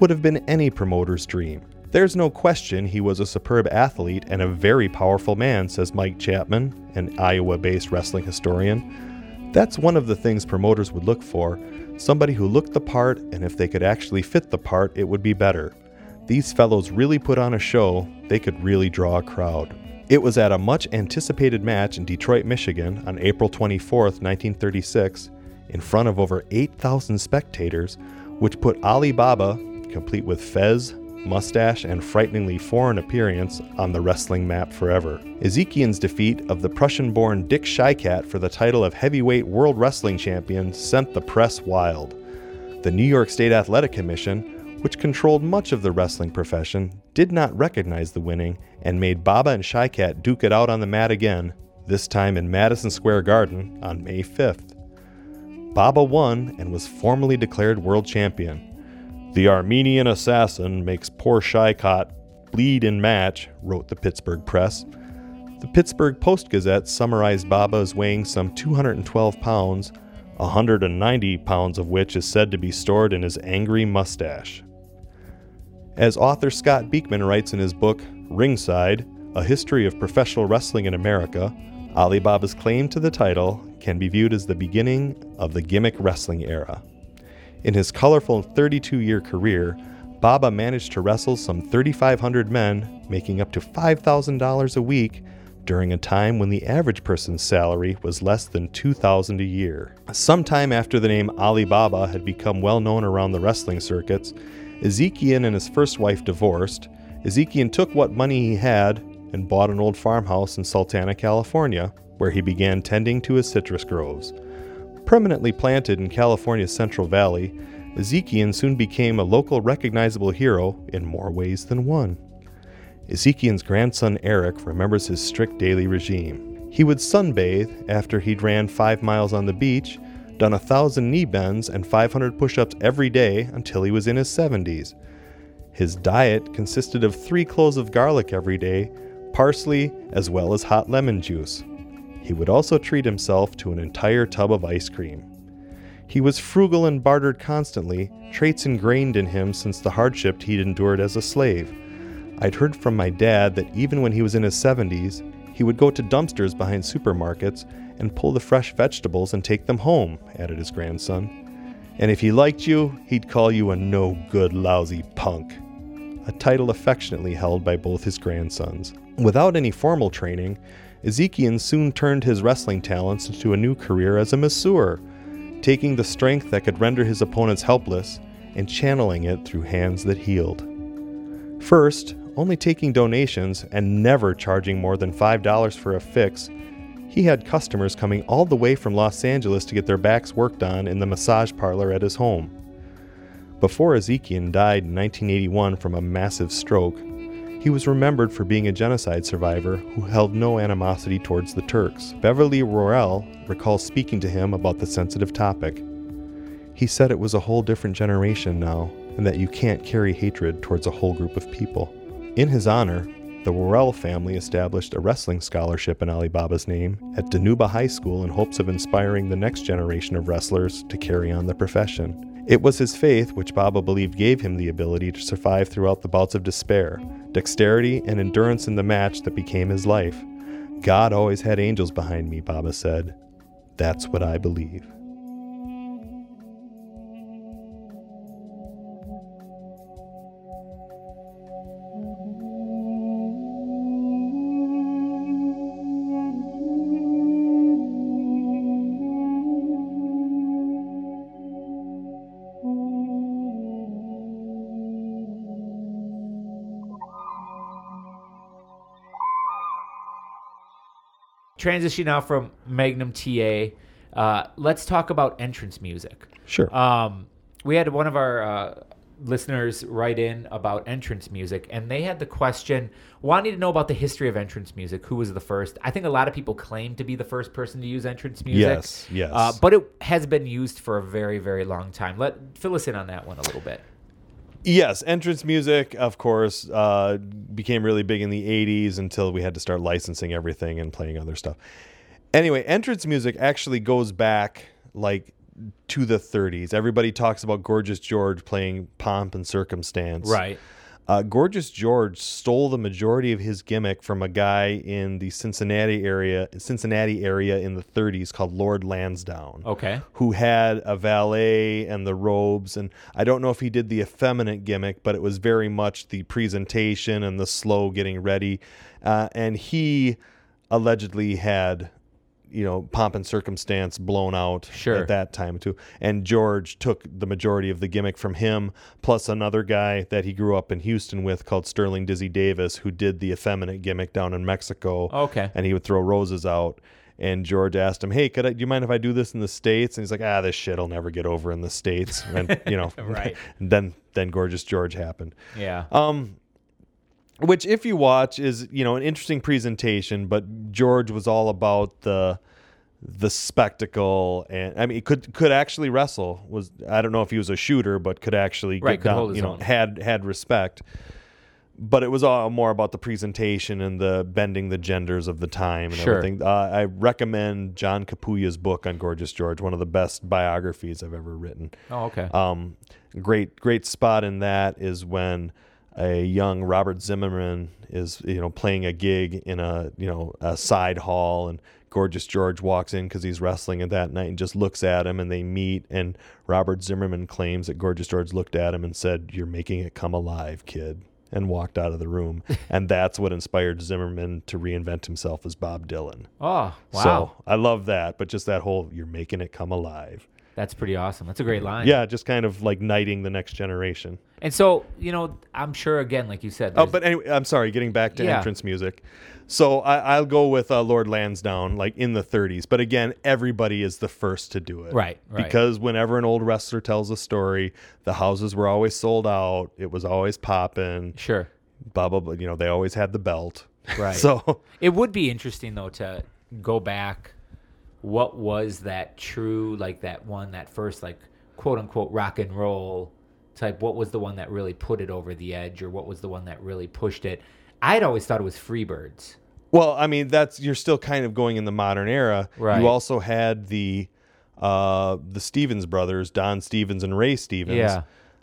would have been any promoter's dream. There's no question he was a superb athlete and a very powerful man, says Mike Chapman, an Iowa based wrestling historian. That's one of the things promoters would look for somebody who looked the part, and if they could actually fit the part, it would be better. These fellows really put on a show, they could really draw a crowd. It was at a much anticipated match in Detroit, Michigan on April 24, 1936, in front of over 8,000 spectators, which put Ali Baba, complete with fez, mustache, and frighteningly foreign appearance, on the wrestling map forever. Ezekian's defeat of the Prussian born Dick Shikat for the title of heavyweight world wrestling champion sent the press wild. The New York State Athletic Commission, which controlled much of the wrestling profession, did not recognize the winning and made Baba and Shikat duke it out on the mat again, this time in Madison Square Garden on May 5th. Baba won and was formally declared world champion. The Armenian assassin makes poor Shikat bleed in match, wrote the Pittsburgh Press. The Pittsburgh Post Gazette summarized Baba as weighing some 212 pounds, 190 pounds of which is said to be stored in his angry mustache. As author Scott Beekman writes in his book Ringside A History of Professional Wrestling in America, Ali Baba's claim to the title can be viewed as the beginning of the gimmick wrestling era. In his colorful 32 year career, Baba managed to wrestle some 3,500 men, making up to $5,000 a week during a time when the average person's salary was less than 2000 a year. Sometime after the name Ali Baba had become well known around the wrestling circuits, Ezekian and his first wife divorced. Ezekian took what money he had and bought an old farmhouse in Sultana, California, where he began tending to his citrus groves. Permanently planted in California's Central Valley, Ezekian soon became a local recognizable hero in more ways than one. Ezekian's grandson Eric remembers his strict daily regime. He would sunbathe after he'd ran five miles on the beach, done a thousand knee bends and 500 push ups every day until he was in his 70s. His diet consisted of three cloves of garlic every day, parsley, as well as hot lemon juice. He would also treat himself to an entire tub of ice cream. He was frugal and bartered constantly, traits ingrained in him since the hardship he'd endured as a slave. I'd heard from my dad that even when he was in his 70s, he would go to dumpsters behind supermarkets and pull the fresh vegetables and take them home, added his grandson. And if he liked you, he'd call you a no good, lousy punk, a title affectionately held by both his grandsons. Without any formal training, Ezekian soon turned his wrestling talents into a new career as a masseur taking the strength that could render his opponents helpless and channeling it through hands that healed. First, only taking donations and never charging more than $5 for a fix, he had customers coming all the way from Los Angeles to get their backs worked on in the massage parlor at his home. Before Ezekian died in 1981 from a massive stroke, he was remembered for being a genocide survivor who held no animosity towards the Turks. Beverly Worrell recalls speaking to him about the sensitive topic. He said it was a whole different generation now, and that you can't carry hatred towards a whole group of people. In his honor, the Worrell family established a wrestling scholarship in Ali Baba's name at Dinuba High School in hopes of inspiring the next generation of wrestlers to carry on the profession. It was his faith which Baba believed gave him the ability to survive throughout the bouts of despair, dexterity, and endurance in the match that became his life. God always had angels behind me, Baba said. That's what I believe. Transition now from Magnum TA. Uh, let's talk about entrance music. Sure. Um, we had one of our uh, listeners write in about entrance music, and they had the question wanting to know about the history of entrance music. Who was the first? I think a lot of people claim to be the first person to use entrance music. Yes, yes. Uh, but it has been used for a very, very long time. Let fill us in on that one a little bit. Yes, entrance music, of course, uh, became really big in the 80s until we had to start licensing everything and playing other stuff. Anyway, entrance music actually goes back like to the 30s. Everybody talks about Gorgeous George playing Pomp and Circumstance. Right. Uh, Gorgeous George stole the majority of his gimmick from a guy in the Cincinnati area, Cincinnati area in the 30s called Lord Lansdowne. Okay. Who had a valet and the robes, and I don't know if he did the effeminate gimmick, but it was very much the presentation and the slow getting ready. Uh, and he allegedly had you know pomp and circumstance blown out Sure. at that time too and george took the majority of the gimmick from him plus another guy that he grew up in houston with called sterling dizzy davis who did the effeminate gimmick down in mexico Okay. and he would throw roses out and george asked him hey could I, do you mind if i do this in the states and he's like ah this shit will never get over in the states and you know [laughs] Right. and [laughs] then then gorgeous george happened Yeah. um, which, if you watch, is you know an interesting presentation. But George was all about the the spectacle, and I mean, could could actually wrestle. Was I don't know if he was a shooter, but could actually Right, get could down. You know, own. had had respect. But it was all more about the presentation and the bending the genders of the time and Sure. everything. Uh, I recommend John Capouya's book on Gorgeous George, one of the best biographies I've ever written. oh, okay. Um, great, great spot in that is when a young Robert Zimmerman is, you know, playing a gig in a, you know, a side hall, and Gorgeous George walks in because he's wrestling at that night and just looks at him, and they meet. And Robert Zimmerman claims that Gorgeous George looked at him and said, "You're making it come alive, kid." And walked out of the room, [laughs] and that's what inspired Zimmerman to reinvent himself as Bob Dylan. oh, wow. So I love that, but just that whole "you're making it come alive." That's pretty awesome. That's a great line. Yeah, just kind of like knighting the next generation. And so, you know, I'm sure again, like you said. Oh, but anyway, I'm sorry. Getting back to Yeah. entrance music, so I, I'll go with uh, Lord Lansdowne, like in the 30s. But again, everybody is the first to do it, Right, right. Because whenever an old wrestler tells a story, the houses were always sold out. It was always popping. sure. Blah blah blah. You know, they always had the belt. Right. [laughs] So It would be interesting though to go back. What was that true like that one that first like quote unquote rock and roll type? What was the one that really put it over the edge, or what was the one that really pushed it? I'd always thought it was Freebirds. Well, I mean, that's you're still kind of going in the modern era. Right. You also had the uh the Stevens brothers, Don Stevens and Ray Stevens. Yeah.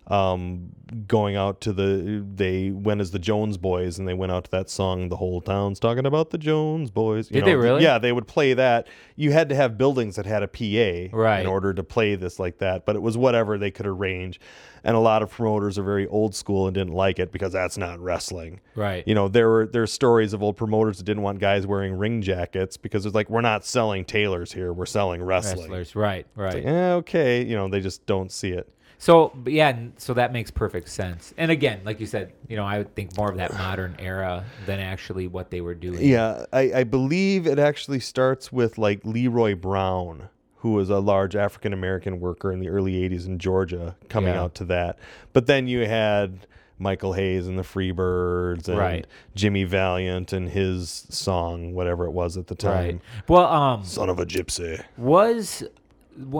Um, going out to the they went as the Jones Boys and they went out to that song. The whole town's talking about the Jones Boys. You Did they really? Yeah, they would play that. You had to have buildings that had a PA Right. in order to play this like that. But it was whatever they could arrange. And a lot of promoters are very old school and didn't like it because that's not wrestling. Right. You know, there were there's stories of old promoters that didn't want guys wearing ring jackets because it's like we're not selling tailors here, we're selling wrestling. Wrestlers. Right. Right. Eh, okay, you know, they just don't see it. So but yeah, n- so that makes perfect sense. And again, like you said, you know, I would think more of that modern era than actually what they were doing. Yeah, I, I believe it actually starts with like Leroy Brown, who was a large African American worker in the early 80s in Georgia, coming Yeah. out to that. But then you had Michael Hayes and the Freebirds and Right. Jimmy Valiant and his song, whatever it was at the time. Right. Well, um, Son of a gypsy. was wa-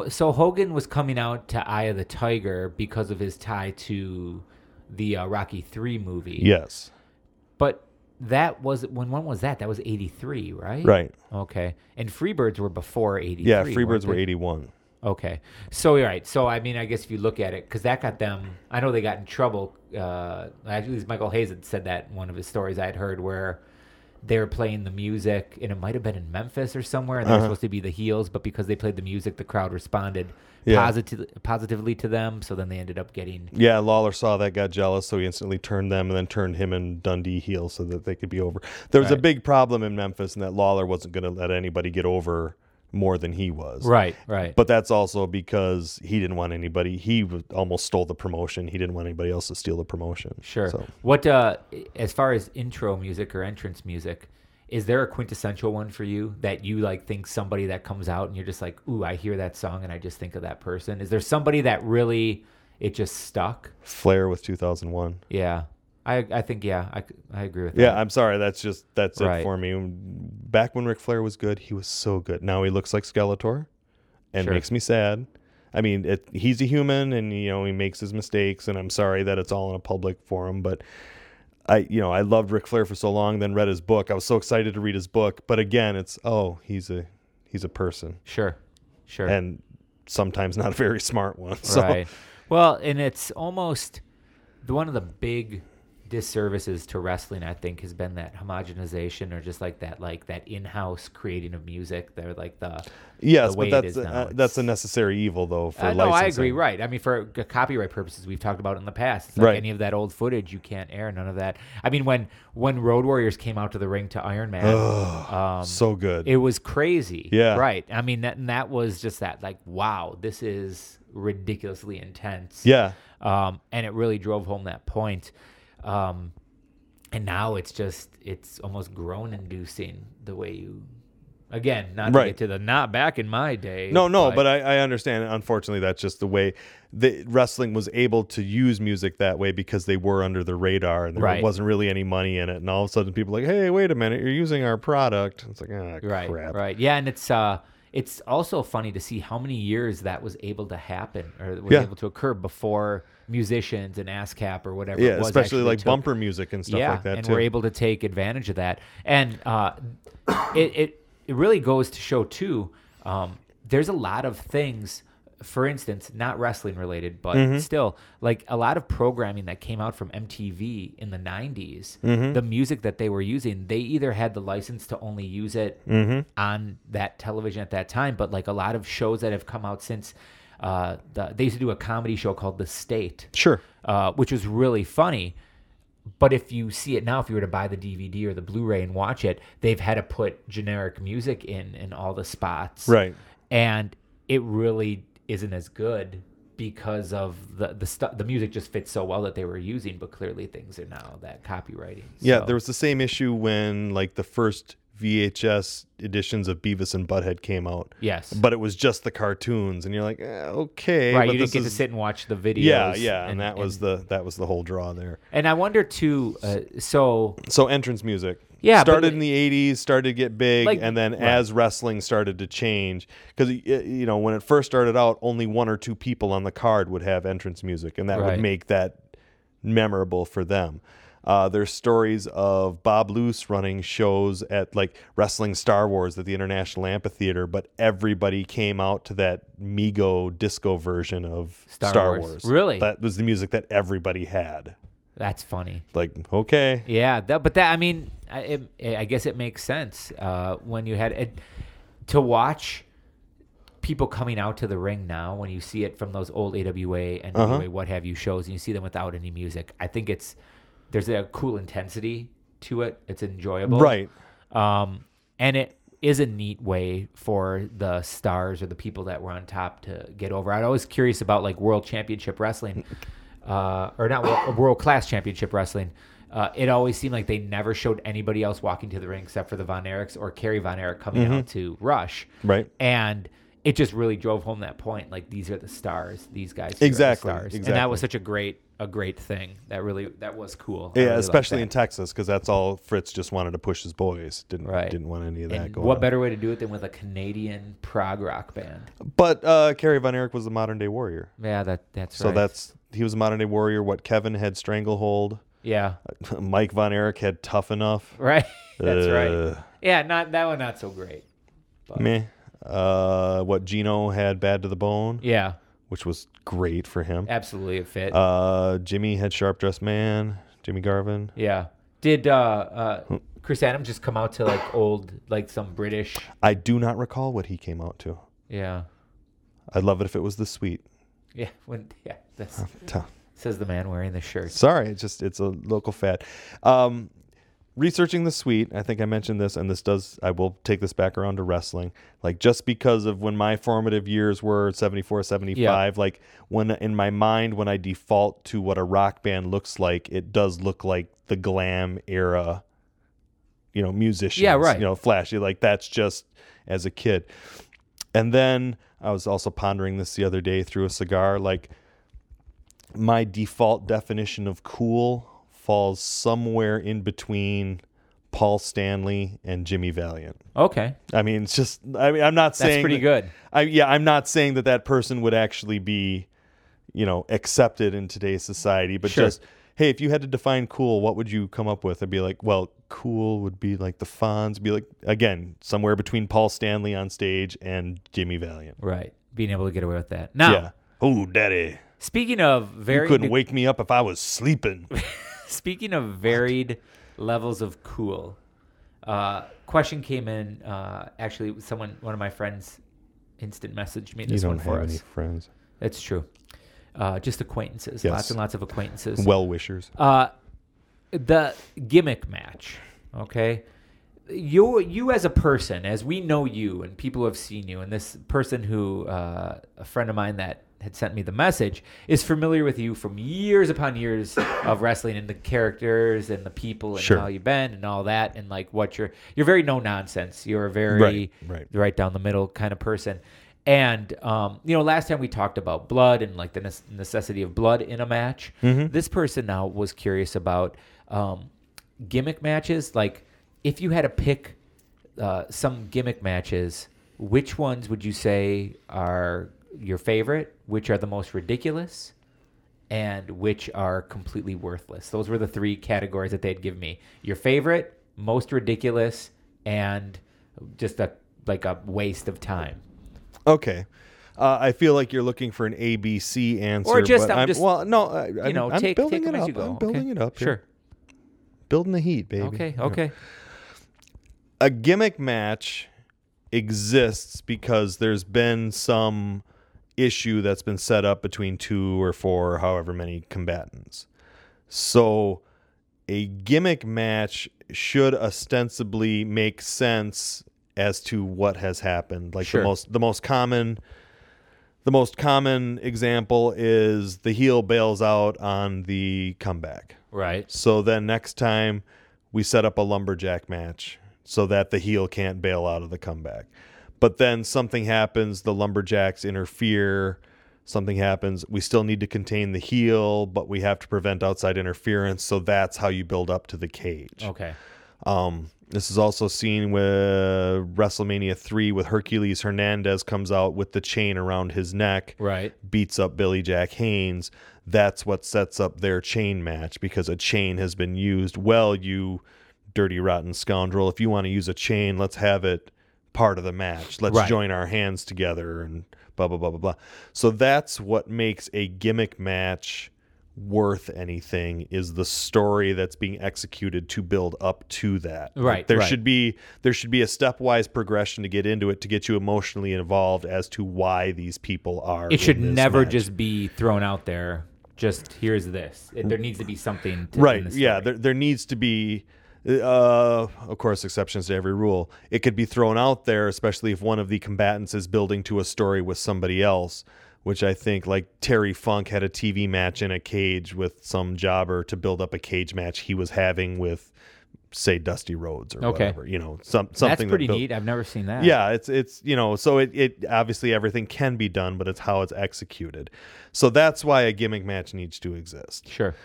so Hogan was coming out to Eye of the Tiger because of his tie to the uh, Rocky Three movie. Yes. But that was when when was that? That was eighty three, right? Right. Okay. And Freebirds were before eighty. Yeah, Freebirds were 81. Okay. So you're right. So I mean, I guess if you look at it, because that got them. I know they got in trouble. Uh, actually, Michael Hayes had said that in one of his stories I had heard where they were playing the music, and it might have been in Memphis or somewhere, and they were Uh-huh. supposed to be the heels, but because they played the music, the crowd responded Yeah. positively positively to them. So then they ended up getting. Yeah, Lawler saw that, got jealous, so he instantly turned them and then turned him and Dundee heel so that they could be over. There was a big problem in Memphis, and that Lawler wasn't going to let anybody get over more than he was. Right. Right. But that's also because he didn't want anybody. He almost stole the promotion. He didn't want anybody else to steal the promotion. Sure. So, What uh as far as intro music or entrance music, is there a quintessential one for you that you like think somebody that comes out and you're just like, "Ooh, I hear that song and I just think of that person." Is there somebody that really it just stuck? Flair with 2001. Yeah. I I think yeah, I, I agree with that. Yeah, I'm sorry. That's just that's Right. it for me. Back when Ric Flair was good, he was so good. Now he looks like Skeletor, and Sure. makes me sad. I mean, it, he's a human, and you know he makes his mistakes, and I'm sorry that it's all in a public forum. But I, you know, I loved Ric Flair for so long, then read his book. I was so excited to read his book, but again, it's oh, he's a he's a person, Sure. Sure. and sometimes not a very smart one. [laughs] So Right. Well, and it's almost the one of the big disservices to wrestling. I think has been that homogenization, or just like that, like that in-house creating of music. They're like the yes, the but that's uh, that's a necessary evil though for Uh, no, I agree. Right. I mean, for copyright purposes, we've talked about in the past. It's like Right. any of that old footage you can't air. None of that. I mean, when when Road Warriors came out to the ring to Iron Man, um, so good. it was crazy. Yeah. Right. I mean, that, and that was just that. Like, wow, this is ridiculously intense. yeah, Um, and it really drove home that point. Um, and now it's just it's almost groan inducing the way you. Again, not to Right. get to the not back in my day. No, no, but I, I understand. Unfortunately, that's just the way the wrestling was able to use music that way because they were under the radar and there Right. wasn't really any money in it. And all of a sudden, people are like, "Hey, wait a minute, you're using our product." It's like, ah, right crap. right yeah and it's uh it's also funny to see how many years that was able to happen or was Yeah. able to occur before musicians and ASCAP or whatever Yeah, it was especially like took- bumper music and stuff yeah like that and too. we're able to take advantage of that and uh it it, it really goes to show too um there's a lot of things for instance not wrestling related but Mm-hmm. still like a lot of programming that came out from mtv in the 90s Mm-hmm. the music that they were using they either had the license to only use it Mm-hmm. on that television at that time but like a lot of shows that have come out since uh, the, they used to do a comedy show called the state sure. uh, which was really funny. But if you see it now, if you were to buy the DVD or the Blu-ray and watch it, they've had to put generic music in in all the spots, Right. And it really isn't as good because of the the stu- the music just fits so well that they were using, but clearly things are now that copywriting. Yeah, there was the same issue when like the first VHS editions of Beavis and Butthead came out. Yes. But it was just the cartoons, and you're like, eh, okay, right. but You didn't get is- to sit and watch the videos. Yeah, yeah, and, that was the that was the whole draw there. And I wonder too. Uh, so So entrance music, Yeah, started it- in the '80s, started to get big, Like- and then right. as wrestling started to change, because you know when it first started out, only one or two people on the card would have entrance music, and that Right. would make that memorable for them. Uh, there's stories of Bob Luce running shows at like Wrestling Star Wars at the International Amphitheater, but everybody came out to that Meco disco version of Star Star, Wars. Wars. Really? That was the music that everybody had. that's funny. Like, okay. Yeah, that, but that I mean, I, it, I guess it makes sense uh, when you had it to watch people coming out to the ring now. When you see it from those old AWA and Uh-huh. AWA what have you shows, and you see them without any music, I think it's there's a cool intensity to it. It's enjoyable, Right. Um, and it is a neat way for the stars or the people that were on top to get over. I'm always curious about like World Championship Wrestling, uh, or not World, [coughs] World Class Championship Wrestling. Uh, it always seemed like they never showed anybody else walking to the ring except for the Von Erichs or Kerry Von Erich coming out to Rush. Right. And it just really drove home that point. Like these are the stars. These guys are the Exactly. And that was such a great a great thing. That really that was cool. Yeah, really especially in Texas, because that's all Fritz just wanted to push his boys. Didn't Right. didn't want any of that And going. what on. better way to do it than with a Canadian prog rock band? But uh, Kerry Von Erich was a modern day warrior, Yeah, that that's so right. that's he was a modern day warrior. What Kevin had stranglehold, yeah, [laughs] Mike Von Erich had tough enough. [laughs] right. that's Uh, right. Yeah, not that one. Not so great. Meh. Uh, what Gino had bad to the bone, Yeah, which was great for him. absolutely a fit. Uh, Jimmy had sharp dressed man. Jimmy Garvin. yeah. Did uh, uh, Chris Adams just come out to like old, like some British? I do not recall what he came out to. Yeah, I'd love it if it was the sweet. yeah. [laughs] When yeah, that's says the man wearing the shirt. Sorry, it's just it's a local fad. Um, researching the Sweet, I think I mentioned this, and this does. I will take this back around to wrestling. Like just because of when my formative years were 74, 75, like when in my mind when I default to what a rock band looks like, it does look like the glam era. You know, musicians. Yeah, right. You know, flashy. Like that's just as a kid. And then I was also pondering this the other day through a cigar. Like my default definition of cool falls somewhere in between Paul Stanley and Jimmy Valiant. Okay, I mean, it's just. I mean, I'm not saying that's pretty that- good. I yeah, I'm not saying that that person would actually be, you know, accepted in today's society, but Sure. just hey, if you had to define cool, what would you come up with? I'd be like, well, cool would be like the Fonz, be like again somewhere between Paul Stanley on stage and Jimmy Valiant. Right, being able to get away with that. Now, Yeah. Oh, daddy, speaking of you very couldn't wake me up if I was sleeping. [laughs] Speaking of varied levels of cool, uh, question came in. Uh, actually, someone, one of my friends, instant messaged me you this don't one for have us. any friends, That's true. Uh, just acquaintances, Yes. lots and lots of acquaintances. well wishers. Uh, the gimmick match. Okay, you you as a person, as we know you, and people who have seen you, and this person who uh, a friend of mine that had sent me the message is familiar with you from years upon years of wrestling and the characters and the people and Sure. how you've been and all that and like what you're you're very no nonsense. You're a very Right, right. right down the middle kind of person. And um, you know, last time we talked about blood and like the nes- necessity of blood in a match. This person now was curious about um, gimmick matches. Like, if you had to pick uh, some gimmick matches, which ones would you say are your favorite? Which are the most ridiculous? And which are completely worthless? Those were the three categories that they'd give me. Your favorite, most ridiculous, and just a like a waste of time. Okay. Uh, I feel like you're looking for an ABC answer, Or just- I'm I'm, just- well, no, I, You I'm, know, I'm take building take it up. I'm building okay? it up. here. Sure. building the heat, baby. Okay. You know. A gimmick match exists because there's been some issue that's been set up between two or four, or however many combatants. So, a gimmick match should ostensibly make sense as to what has happened. Like Sure. the most the most common the most common example is the heel bails out on the comeback. Right. So then next time we set up a lumberjack match so that the heel can't bail out of the comeback. But then something happens, the lumberjacks interfere, something happens, we still need to contain the heel, but we have to prevent outside interference, so that's how you build up to the cage. Okay. Um, this is also seen with WrestleMania 3 with Hercules Hernandez comes out with the chain around his neck, Right. beats up Billy Jack Haynes. That's what sets up their chain match because a chain has been used. Well, you dirty, rotten scoundrel, if you want to use a chain, let's have it part of the match. Let's Right. join our hands together and blah, blah, blah, blah, blah. So that's what makes a gimmick match worth anything is the story that's being executed to build up to that. Like, Right, there right. should be there should be a stepwise progression to get into it to get you emotionally involved as to why these people are. It should never match. just be thrown out there. Just here's this. It, there needs to be something. To, right. Yeah, there there needs to be uh of course exceptions to every rule. It could be thrown out there especially if one of the combatants is building to a story with somebody else. Which I think, like Terry Funk had a TV match in a cage with some jobber to build up a cage match he was having with, say, Dusty Rhodes or Okay. whatever. You know, some something That's that pretty built- neat. I've never seen that. Yeah, it's it's you know, so it, it obviously everything can be done, but it's how it's executed. So that's why a gimmick match needs to exist. Sure.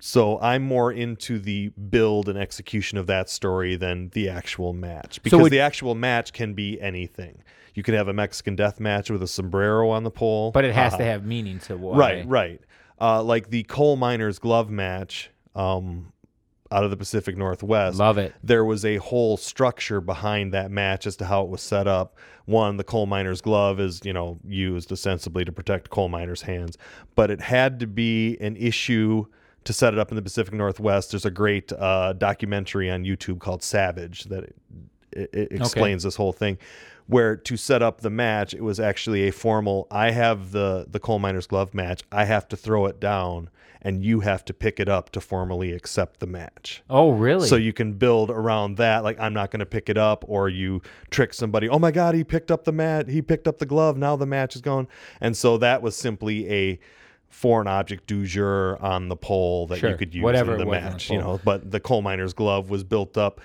So I'm more into the build and execution of that story than the actual match because would- the actual match can be anything. You could have a Mexican death match with a sombrero on the pole, But it has haha. to have meaning to why. Right, right. Uh, like the coal miners glove match um, out of the Pacific Northwest. Love it. There was a whole structure behind that match as to how it was set up. One, the coal miner's glove is, you know, used ostensibly to protect coal miners' hands, but it had to be an issue to set it up in the Pacific Northwest. There's a great uh, documentary on YouTube called Savage that it, it explains this whole thing where to set up the match it was actually a formal i have the the coal miners glove match i have to throw it down and you have to pick it up to formally accept the match Oh, really? so you can build around that like i'm not going to pick it up or you trick somebody oh my god he picked up the mat he picked up the glove now the match is gone and so that was simply a foreign object du jour on the pole that Sure. you could use Whatever in the the match you know but the coal miner's glove was built up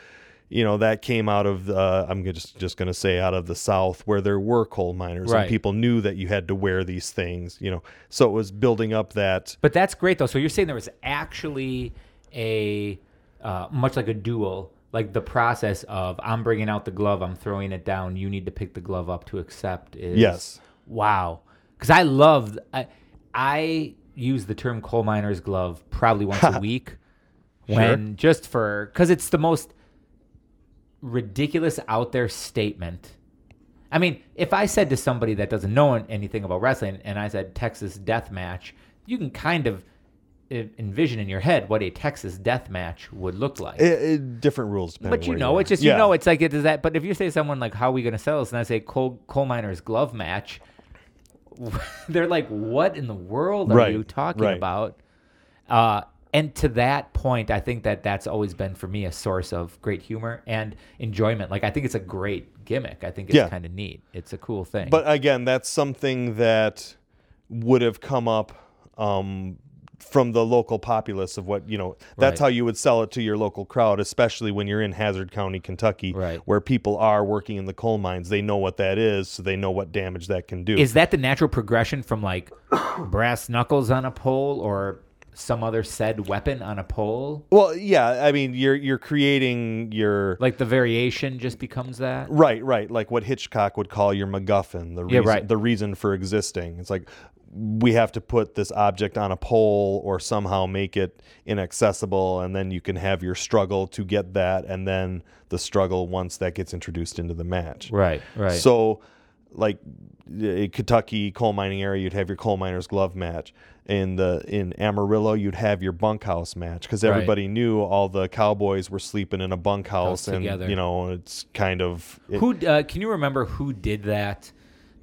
you know that came out of uh, i'm just just going to say out of the south where there were coal miners Right. and people knew that you had to wear these things you know so it was building up that But that's great though. So you're saying there was actually a uh, much like a duel, like the process of I'm bringing out the glove, I'm throwing it down. You need to pick the glove up to accept. Is Yes. Wow. Because I love I, I use the term coal miner's glove probably once a [laughs] week when just for because it's the most ridiculous out there statement. I mean, if I said to somebody that doesn't know anything about wrestling and I said Texas death match, you can kind of envision in your head what a Texas death match would look like. it, it- different rules but you know, it's just Yeah. you know, it's like it is that. But if you say someone like, "How are we going to sell this?" and I say coal coal miners glove match, [laughs] they're like, "What in the world are Right, you talking right. about?" Uh, and to that point, I think that that's always been for me a source of great humor and enjoyment. Like I think it's a great gimmick. I think it's Yeah. kind of neat. It's a cool thing. But again, that's something that would have come up um, from the local populace of what you know. That's Right. how you would sell it to your local crowd, especially when you're in Hazard County, Kentucky, Right. where people are working in the coal mines. They know what that is, so they know what damage that can do. is that the natural progression from like [coughs] brass knuckles on a pole or some other said weapon on a pole? well, yeah. I mean, you're you're creating your Like the variation just becomes that. Right, right. Like what Hitchcock would call your MacGuffin, the Yeah, right. the reason for existing. It's like we have to put this object on a pole or somehow make it inaccessible, and then you can have your struggle to get that, and then the struggle once that gets introduced into the match. Right, right. So, like in Kentucky coal mining area, you'd have your coal miners glove match. In the in Amarillo, you'd have your bunkhouse match because Right. everybody knew all the cowboys were sleeping in a bunkhouse, House and together. you know it's kind of it- who uh, can you remember who did that?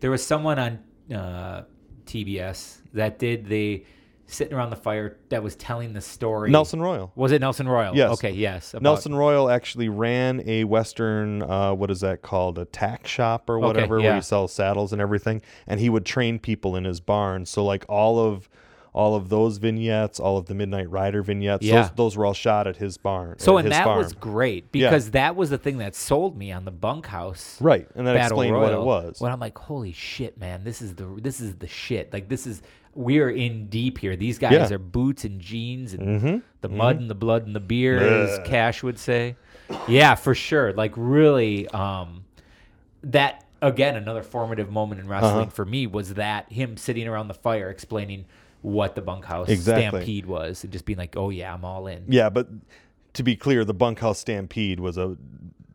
There was someone on uh, TBS that did the sitting around the fire that was telling the story? Nelson Royal. Was it Nelson Royal? Yes. Okay. Yes. about- Nelson Royal actually ran a Western, uh, what is that called? A tack shop or whatever, yeah. where he sells saddles and everything. And he would train people in his barn. So like all of all of those vignettes, all of the Midnight Rider vignettes, Yeah. those, those were all shot at his barn. So and that farm. was great because that was the thing that sold me on the bunkhouse. right, and that Battle explained what it was. When I'm like, holy shit, man, this is the this is the shit. Like this is we're in deep here. These guys Yeah. Mm-hmm. are boots and jeans and the mud and the blood and the beer, as Cash would say. Yeah, for sure. Like really, um, that again, another formative moment in Uh-huh. wrestling for me was that him sitting around the fire explaining what the bunkhouse Exactly. stampede was and just being like, oh yeah, I'm all in. Yeah, but to be clear, the bunkhouse stampede was a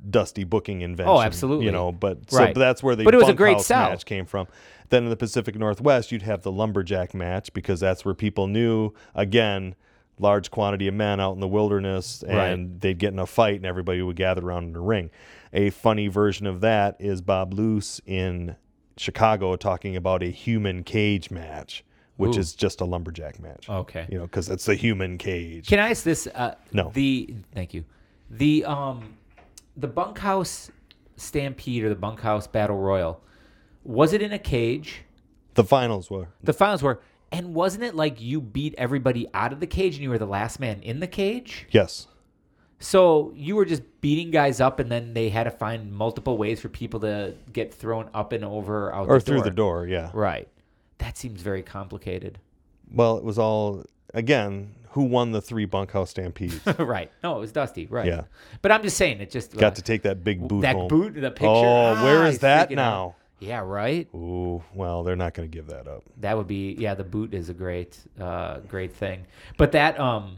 dusty booking invention. Oh, absolutely. You know, but so Right. that's where the But it was a great match came from. Then in the Pacific Northwest, you'd have the lumberjack match because that's where people knew again large quantity of men out in the wilderness and Right. they'd get in a fight and everybody would gather around in a ring. A funny version of that is Bob Luce in Chicago talking about a human cage match, which Ooh. is just a lumberjack match. Okay. You know, because it's a human cage. Can I ask this? Uh, No. The thank you. The um, the bunkhouse stampede or the bunkhouse battle royal, was it in a cage? The finals were. The finals were, and wasn't it like you beat everybody out of the cage and you were the last man in the cage? Yes. So you were just beating guys up, and then they had to find multiple ways for people to get thrown up and over out Or the through the door, yeah. Right. That seems very complicated. Well, it was all again, who won the three bunkhouse stampedes? [laughs] right. No, it was Dusty. Right. Yeah. But I'm just saying, it just Got to take that big boot that home. boot, the picture. Oh, ah, where is that now? out. Yeah, right. Ooh, well, they're not going to give that up. That would be yeah. The boot is a great, uh, great thing. But that um,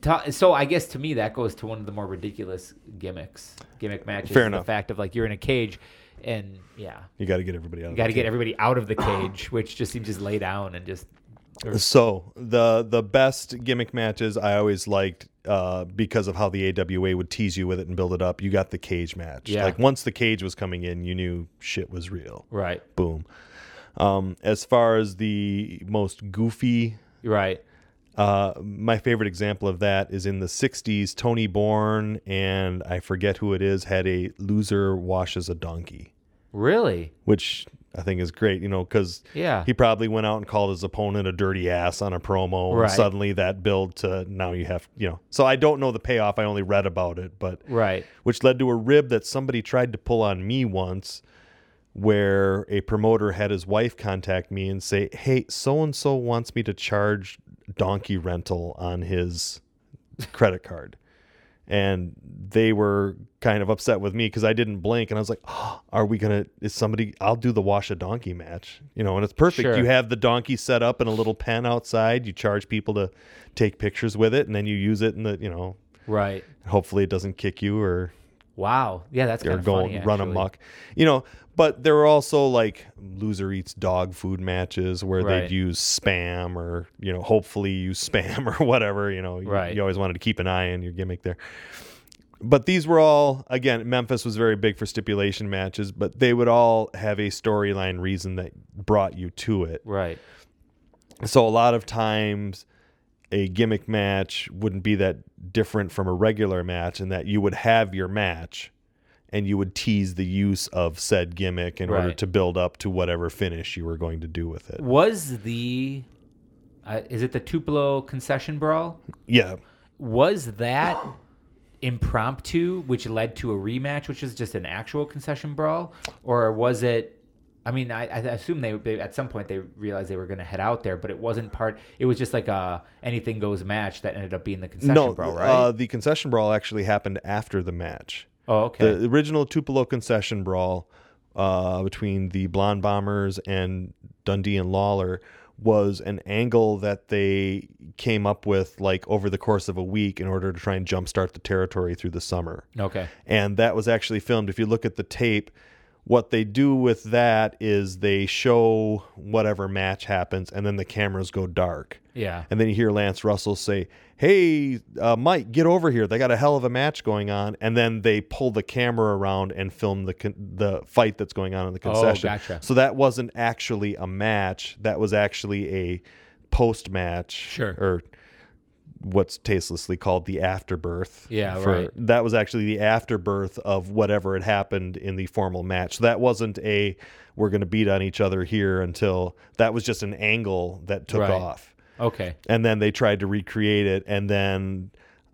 ta- so I guess to me that goes to one of the more ridiculous gimmicks, gimmick matches. Fair enough. The fact of like you're in a cage, and yeah, You got to get everybody out. you got to get everybody out of the [coughs] cage, which just seems just lay down and just So the the best gimmick matches I always liked uh, because of how the AWA would tease you with it and build it up. You got the cage match. Yeah. Like once the cage was coming in, you knew shit was real. right, Boom. Um, as far as the most goofy right. Uh, my favorite example of that is in the 60s. Tony Borne and I forget who it is had a loser washes a donkey, Really? which I think is great, you know, because Yeah. he probably went out and called his opponent a dirty ass on a promo. Right. And suddenly that build to now you have, you know. So I don't know the payoff. I only read about it, but Right. which led to a rib that somebody tried to pull on me once where a promoter had his wife contact me and say, "Hey, so and so wants me to charge donkey rental on his credit card." And they were kind of upset with me because I didn't blink, and I was like, oh, "Are we gonna? Is somebody? I'll do the wash a donkey match, you know." And it's perfect. Sure. You have the donkey set up in a little pen outside. You charge people to take pictures with it, and then you use it in the, you know, Right. hopefully it doesn't kick you or Wow. Yeah, that's kind of go funny. run actually. amok. You know, but there were also like loser eats dog food matches where Right. they'd use spam or, you know, hopefully use [laughs] spam or whatever, you know. You- Right. You, always wanted to keep an eye on your gimmick there. But these were all again, Memphis was very big for stipulation matches, but they would all have a storyline reason that brought you to it. Right. So a lot of times a gimmick match wouldn't be that different from a regular match in that you would have your match and you would tease the use of said gimmick in order Right. to build up to whatever finish you were going to do with it. Was the uh, is it the Tupelo concession brawl? Yeah. Was that impromptu, which led to a rematch, which is just an actual concession brawl, or was it? I mean, I, I assume they, they at some point they realized they were going to head out there, but it wasn't part. It was just like a anything goes match that ended up being the concession No, brawl, right? uh, the concession brawl actually happened after the match. Oh, okay. The original Tupelo concession brawl uh, between the Blonde Bombers and Dundee and Lawler was an angle that they came up with like over the course of a week in order to try and jumpstart the territory through the summer. okay. And that was actually filmed. If you look at the tape, what they do with that is they show whatever match happens and then the cameras go dark. Yeah. And then you hear Lance Russell say, "Hey, uh, Mike, get over here. They got a hell of a match going on." And then they pull the camera around and film the con- the fight that's going on in the concession. Oh, gotcha. So that wasn't actually a match. That was actually a post match, Sure. or what's tastelessly called the afterbirth. Yeah, right. That was actually the afterbirth of whatever had happened in the formal match. So that wasn't a we're going to beat on each other here until that was just an angle that took Right. off Okay. and then they tried to recreate it and then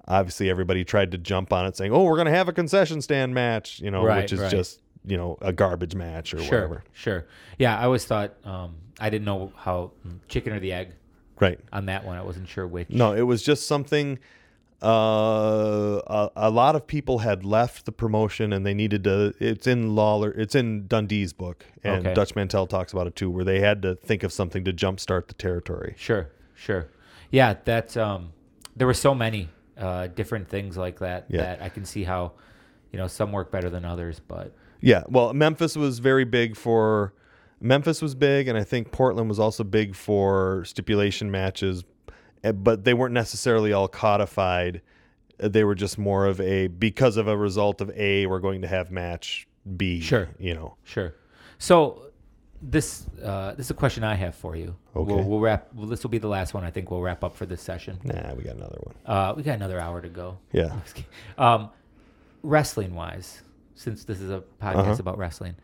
obviously everybody tried to jump on it saying oh we're going to have a concession stand match you know Right, which is just you know a garbage match or Sure. whatever Sure. Yeah, I always thought um, I didn't know how chicken or the egg right on that one. I wasn't sure which. no it was just something uh, a, a lot of people had left the promotion and they needed to it's in lawler it's in dundee's book and Okay. dutch Mantell talks about it too where they had to think of something to jumpstart the territory Sure, sure. Yeah, that um, there were so many uh, different things like that Yeah. that I can see how you know some work better than others, but Yeah, well, Memphis was very big for Memphis was big, and I think Portland was also big for stipulation matches, eh, but they weren't necessarily all codified. They were just more of a because of a result of A, we're going to have match B. Sure. you know. sure. So this uh, this is a question I have for you. Okay. We'll, we'll wrap. Well, this will be the last one. I think we'll wrap up for this session. Nah, we got another one. Uh, we got another hour to go. Yeah, [laughs] Um, wrestling wise, since this is a podcast Uh-huh. about wrestling,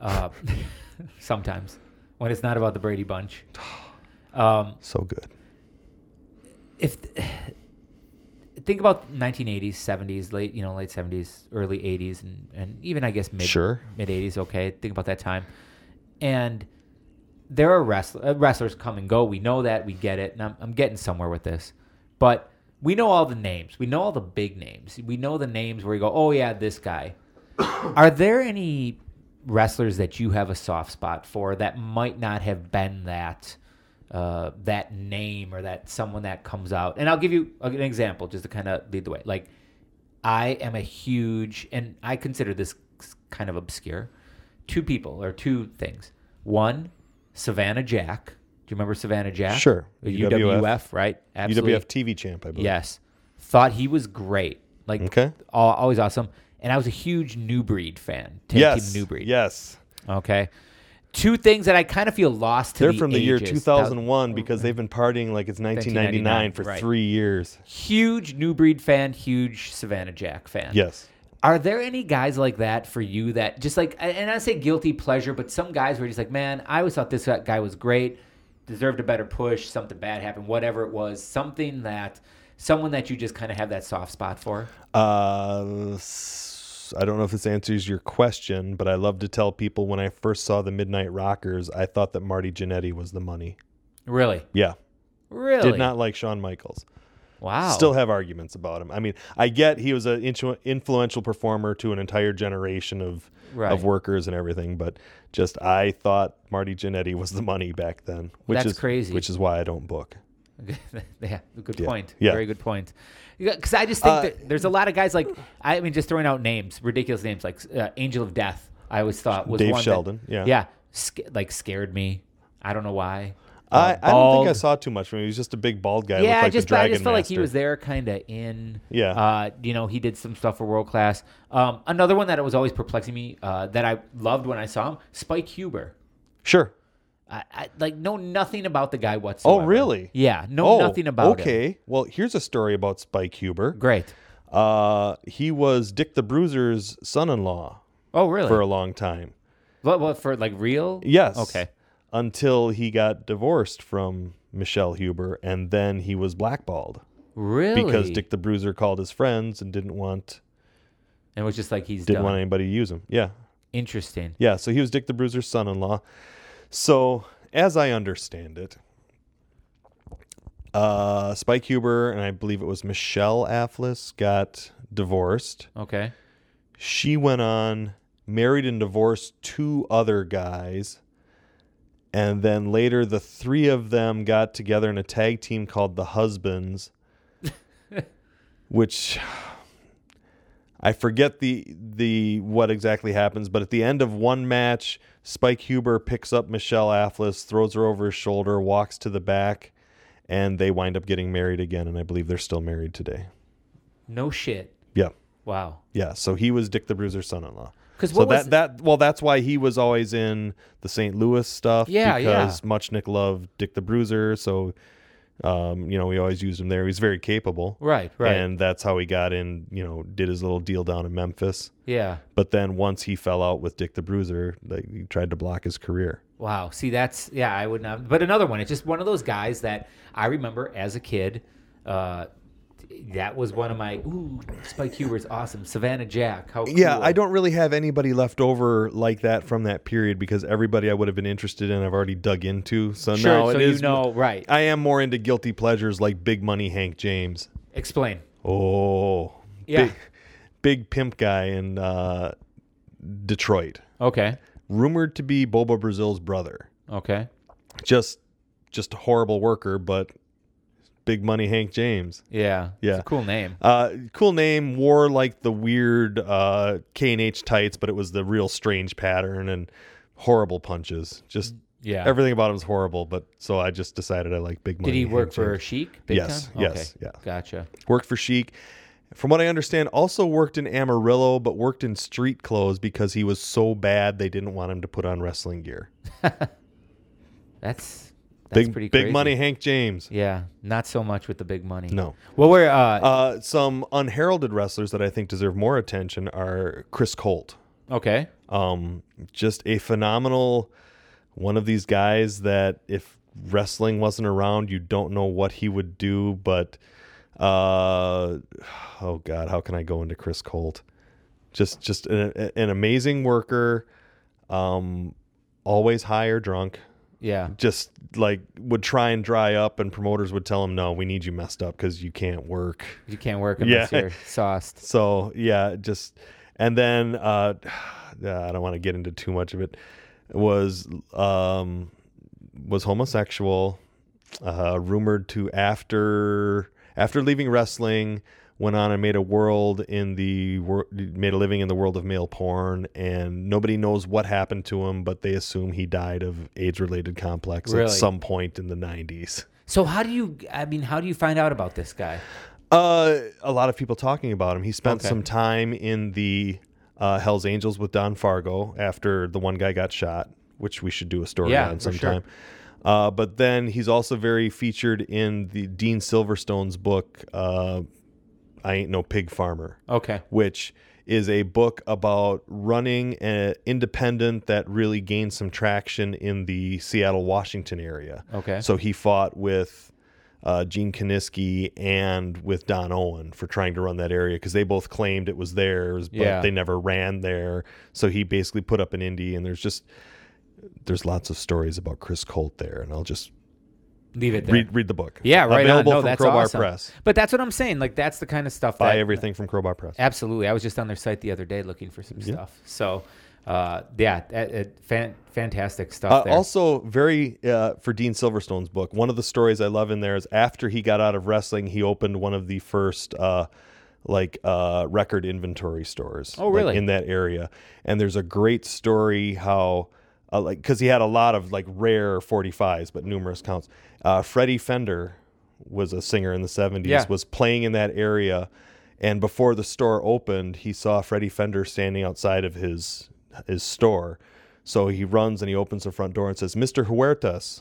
uh, [laughs] sometimes when it's not about the Brady Bunch, [sighs] um, so good. if [sighs] think about 1980s, 70s, late you know late 70s, early 80s, and and even I guess mid Sure. mid 80s. Okay, think about that time, and there are wrestler, uh, wrestlers come and go. We know that. We get it. And I'm, I'm getting somewhere with this, but we know all the names. We know all the big names. We know the names where you go, oh yeah, this guy. [coughs] are there any wrestlers that you have a soft spot for that might not have been that? uh, that name or that someone that comes out. And I'll give you an example just to kind of lead the way. Like, I am a huge, and I consider this kind of obscure. Two people or two things. One, Savannah Jack. Do you remember Savannah Jack? Sure. UWF, UWF, right? Absolutely. UWF TV champ, I believe. Yes. Thought he was great. Like, Okay. always awesome. And I was a huge New Breed fan. Tag Yes. New Breed. Yes. Okay. Two things that I kind of feel lost to They're the from the year ages. 2001 because they've been partying like it's 1999 for right. three years. huge New Breed fan, huge Savannah Jack fan. Yes. Are there any guys like that for you that just like, and I say guilty pleasure, but some guys were just like, man, I always thought this guy was great, deserved a better push, something bad happened, whatever it was, something that, someone that you just kind of have that soft spot for? Uh, I don't know if this answers your question, but I love to tell people when I first saw the Midnight Rockers, I thought that Marty Jannetty was the money. Really? Yeah. Really? Did not like Shawn Michaels. Wow. Still have arguments about him. I mean, I get he was an influential performer to an entire generation of Right. of workers and everything, but just I thought Marty Jannetty was the money back then, which That's is crazy. Which is why I don't book. [laughs] yeah, good Yeah. point. Yeah. Very good point. Because I just think Uh, that there's a lot of guys like I mean, just throwing out names, ridiculous names like uh, Angel of Death. I always thought was Dave one that- Sheldon, yeah. yeah, sca- like scared me. I don't know why. I, Uh, I don't think I saw too much from him. He was just a big bald guy. Yeah, like I just I just felt like he was there, kind of in. Yeah. Uh, you know, he did some stuff for world class. Um, another one that was always perplexing me uh, that I loved when I saw him, Spike Huber. Sure. I, I like know nothing about the guy whatsoever. Oh, really? Yeah, know oh, nothing about him. Okay. Well, here's a story about Spike Huber. Great. Uh, he was Dick the Bruiser's son-in-law Oh, really? for a long time. What, what for like real? Yes. Okay. Until he got divorced from Michelle Huber, and then he was blackballed Really? because Dick the Bruiser called his friends and didn't want and was just like he's didn't done. want anybody to use him. Yeah. Interesting. Yeah, so he was Dick the Bruiser's son-in-law. So, as I understand it, uh, Spike Huber and I believe it was Michelle Afflis got divorced. Okay. She went on, married and divorced two other guys. And then later, the three of them got together in a tag team called the Husbands, [laughs] which I forget the the what exactly happens. But at the end of one match, Spike Huber picks up Michelle Afflis, throws her over his shoulder, walks to the back, and they wind up getting married again. And I believe they're still married today. No shit. Yeah. Wow. Yeah, so he was Dick the Bruiser's son-in-law. 'Cause so what that that well, that's why he was always in the St. Louis stuff. Yeah, yeah. because Muchnick loved Dick the Bruiser, so Um, you know, we always used him there. He's very capable. Right, right. And that's how he got in, you know, did his little deal down in Memphis. yeah. But then once he fell out with Dick the Bruiser, like, he tried to block his career. Wow. See, that's yeah. I would not. But another one. It's just one of those guys that I remember as a kid. Uh, that was one of my ooh. Spike Huber's awesome. Savannah Jack. How Yeah. I don't really have anybody left over like that from that period because everybody I would have been interested in, I've already dug into. So Sure. now so it you is. know, right? I am more into guilty pleasures like Big Money Hank James. Explain. Oh, Yeah. big, big pimp guy in uh, Detroit, Okay. rumored to be Bobo Brazil's brother. Okay. Just, just a horrible worker, but Big Money Hank James. Yeah. It's Yeah. a cool name. Uh, cool name. Wore like the weird uh, K and H tights, but it was the real strange pattern and horrible punches. Just Yeah. everything about him was horrible. But so I just decided I like Big Money. Did he Hank work for James. Sheik? Big Yes, time? yes, Okay. yeah. Gotcha. Worked for Sheik. From what I understand, also worked in Amarillo, but worked in street clothes because he was so bad they didn't want him to put on wrestling gear. [laughs] That's that's big pretty big crazy. money, Hank James. Yeah. Not so much with the big money. No. Well, we're uh, Uh, some unheralded wrestlers that I think deserve more attention are Chris Colt. okay. Um, just a phenomenal one of these guys that if wrestling wasn't around, you don't know what he would do. But uh, oh god, how can I go into Chris Colt? Just just an, an amazing worker. Um, always high or drunk. Yeah. Just like would try and dry up, and promoters would tell him, "No, we need you messed up because you can't work." You can't work [laughs] unless Yeah. you're sauced. So yeah, just and then uh, [sighs] I don't want to get into too much of it. Was um, was homosexual, uh, rumored to after after leaving wrestling, went on and made a world in the made a living in the world of male porn, and nobody knows what happened to him, but they assume he died of AIDS related complex Really? at some point in the nineties. So how do you? I mean, how do you find out about this guy? Uh, a lot of people talking about him. He spent Okay. some time in the uh, Hell's Angels with Don Fargo after the one guy got shot, which we should do a story Yeah, on for sure. sometime. Uh, but then he's also very featured in the Dean Silverstone's book, uh, "I Ain't No Pig Farmer," Okay. which is a book about running an independent that really gained some traction in the Seattle, Washington area. Okay. So he fought with uh, Gene Kiniski and with Don Owen for trying to run that area because they both claimed it was theirs, but Yeah. they never ran there. So he basically put up an indie, and there's just there's lots of stories about Chris Colt there, and I'll just Leave it there. read read the book. yeah, right Available on. No, from that's Crowbar awesome. Press. But that's what I'm saying. Like that's the kind of stuff Buy that everything from Crowbar Press. Absolutely. I was just on their site the other day looking for some stuff. So, uh, yeah, it, it, fan, fantastic stuff Uh, there. also, very uh, for Dean Silverstone's book. One of the stories I love in there is after he got out of wrestling, he opened one of the first uh, like uh, record inventory stores. Oh, like, really? in that area, and there's a great story how. Uh, like because he had a lot of like rare 45s but numerous counts uh, freddie fender was a singer in the 70s Yeah. was playing in that area and before the store opened he saw freddie fender standing outside of his his store so he runs and he opens the front door and says mr huertas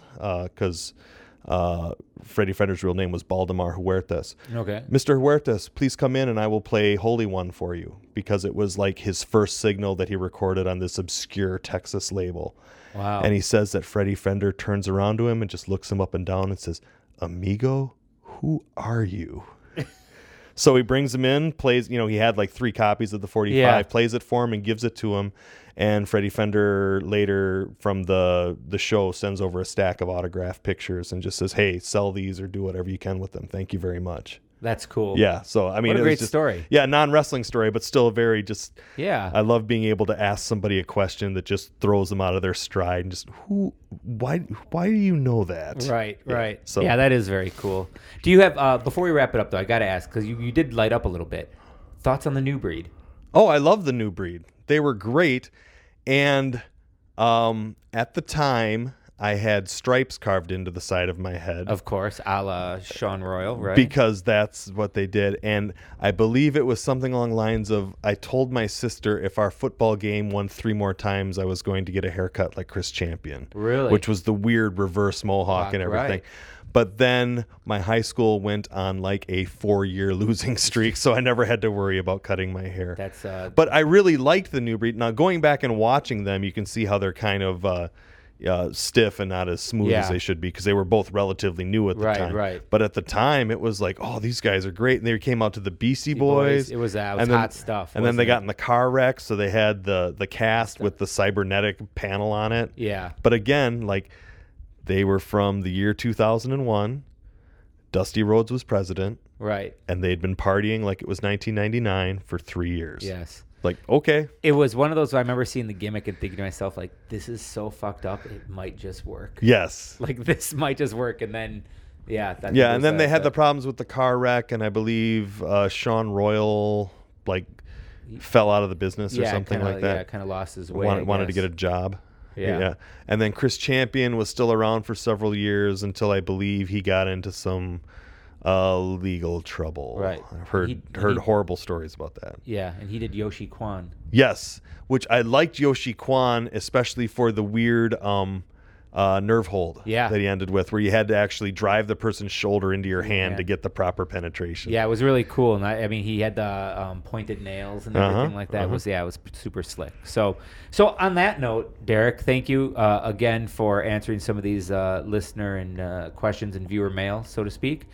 because uh, Uh, freddie fender's real name was baldemar huertas okay. Mr. Huertas, please come in and I will play Holy One for you because it was like his first signal that he recorded on this obscure Texas label. Wow. And he says that Freddie Fender turns around to him and just looks him up and down and says, Amigo, who are you? So he brings him in, plays, you know, he had like three copies of the 45, Yeah. plays it for him and gives it to him. And Freddie Fender later from the the show sends over a stack of autograph pictures and just says, "Hey, sell these or do whatever you can with them. Thank you very much." That's cool. Yeah. So I mean, What a it was great just- story. Yeah, non wrestling story, but still a very just. Yeah. I love being able to ask somebody a question that just throws them out of their stride and just who, why, why do you know that? Right, Yeah, right. so- yeah, that is very cool. Do you have uh, before we wrap it up though? I got to ask because you, you did light up a little bit. Thoughts on the new breed? Oh, I love the new breed. They were great, and um, at the time, I had stripes carved into the side of my head. Of course, a la Sean Royal, right? because that's what they did. And I believe it was something along the lines of I told my sister if our football game won three more times, I was going to get a haircut like Chris Champion. Really? Which was the weird reverse mohawk Mohawk, and everything. right. But then my high school went on like a four year [laughs] losing streak, so I never had to worry about cutting my hair. That's uh, but I really liked the new breed. Now going back and watching them, you can see how they're kind of uh, uh, stiff and not as smooth Yeah. as they should be because they were both relatively new at the Right, time. right. But at the time, it was like, oh, these guys are great. And they came out to the Beastie Boys. Boys. It was, uh, it was and then- hot stuff, And then they wasn't got in the car wreck, so they had the the cast with the cybernetic panel on it. yeah. But again, like they were from the year 2001. Dusty Rhodes was president, Right. and they'd been partying like it was 1999 for three years. Yes. Like, okay, It was one of those. I remember seeing the gimmick and thinking to myself, like, "This is so fucked up. It might just work. yes. [laughs] Like this might just work." And then, yeah, that Yeah, and then they had the problems with the car wreck, and I believe uh, Sean Royal like fell out of the business or something kinda, like that. Yeah, kind of lost his way. wanted, wanted to get a job. Yeah. And then Chris Champion was still around for several years until I believe he got into some uh, legal trouble. Right. I've heard He- heard he- horrible stories about that. Yeah, and he did Yoshi Kwan. Yes, which I liked Yoshi Kwan, especially for the weird um, uh, nerve hold Yeah. that he ended with, where you had to actually drive the person's shoulder into your hand Yeah. to get the proper penetration. Yeah, it was really cool, and I, I mean, he had the um, pointed nails and Uh-huh, everything like that. It uh-huh. was yeah, it was super slick. So, so on that note, Derek, thank you uh, again for answering some of these uh, listener and uh, questions and viewer mail, so to speak.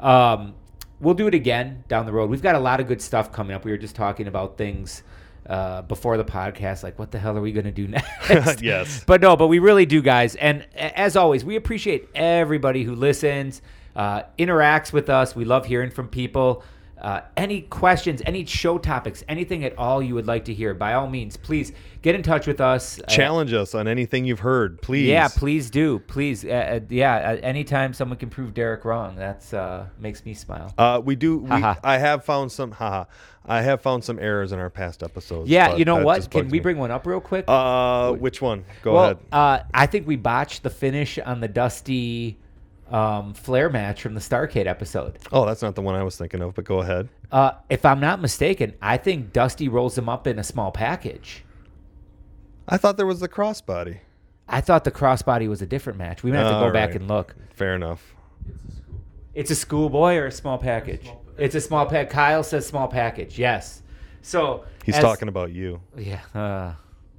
Um, we'll do it again down the road. We've got a lot of good stuff coming up. We were just talking about things uh, before the podcast, like what the hell are we going to do [laughs] next? [laughs] Yes. But no, but we really do, guys. And as always, we appreciate everybody who listens, uh, interacts with us. We love hearing from people. Uh, any questions, any show topics, anything at all you would like to hear, by all means, please get in touch with us. Uh, Challenge us on anything you've heard, please. yeah, please do. Please, uh, uh, yeah. Uh, anytime someone can prove Derek wrong, that's uh, makes me smile. Uh, we do. We, I have found some. Haha. I have found some errors in our past episodes. yeah, you know what? Can we me. bring one up real quick? Uh, which one? Go well, ahead. Uh, I think we botched the finish on the Dusty um, Flair match from the Starcade episode. Oh, that's not the one I was thinking of. But go ahead. Uh, if I'm not mistaken, I think Dusty rolls them up in a small package. I thought there was the crossbody. I thought the crossbody was a different match. We might have to go All back right. and look. Fair enough. It's a schoolboy or a small package? It's a small pack. Kyle says small package. Yes. So He's as- talking about you. Yeah, uh,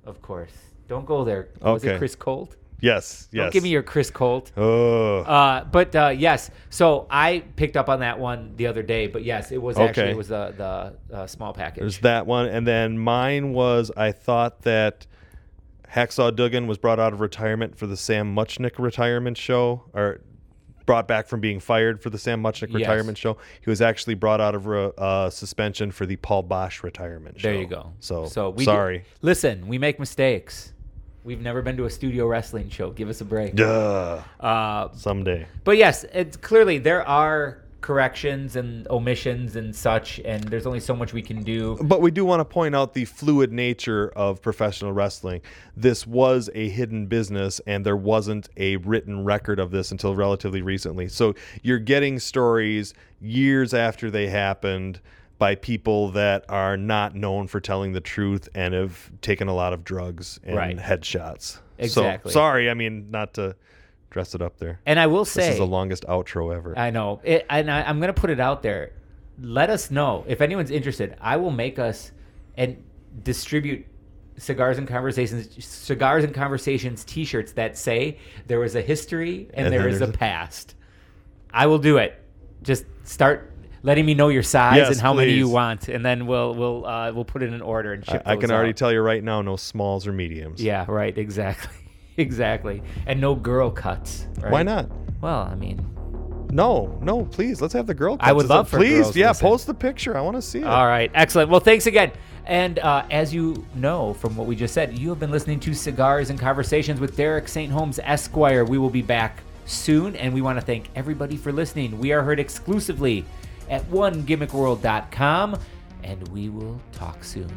of course. Don't go there. Was it Okay. Chris Colt? Yes. Yes. Don't give me your Chris Colt. Oh. Uh, but uh, yes, so I picked up on that one the other day. But yes, it was actually it was the the uh, small package. There's that one, and then mine was I thought that Hacksaw Duggan was brought out of retirement for the Sam Muchnick retirement show, or brought back from being fired for the Sam Muchnick Yes. retirement show. He was actually brought out of re- uh, suspension for the Paul Boesch retirement show. There you go. So, so we sorry. listen, we make mistakes. We've never been to a studio wrestling show. Give us a break. Duh. Uh, Someday. but yes, it's clearly there are corrections and omissions and such, and there's only so much we can do. But we do want to point out the fluid nature of professional wrestling. This was a hidden business, and there wasn't a written record of this until relatively recently. So you're getting stories years after they happened by people that are not known for telling the truth and have taken a lot of drugs and Right. headshots. Exactly. So, sorry, I mean, not to dress it up there. And I will say, This is the longest outro ever. I know, it, and I, I'm going to put it out there. Let us know if anyone's interested. I will make us and distribute cigars and conversations, cigars and conversations T-shirts that say there was a history and, And there there's a- past. I will do it. Just start letting me know your size Yes, and how many you want, and then we'll we'll uh, we'll put it in order and ship. I, I can already out. tell you right now, no smalls or mediums. Yeah, right. Exactly. [laughs] exactly. And no girl cuts. right? Why not? Well, I mean, No, no, please. Let's have the girl. Cuts. I would love for Please, girls yeah. listen. Post the picture. I want to see it. All right, excellent. Well, thanks again. And uh, as you know from what we just said, you have been listening to Cigars and Conversations with Derek St. Holmes Esquire. We will be back soon, and we want to thank everybody for listening. We are heard exclusively at onegimmickworld.com, and we will talk soon.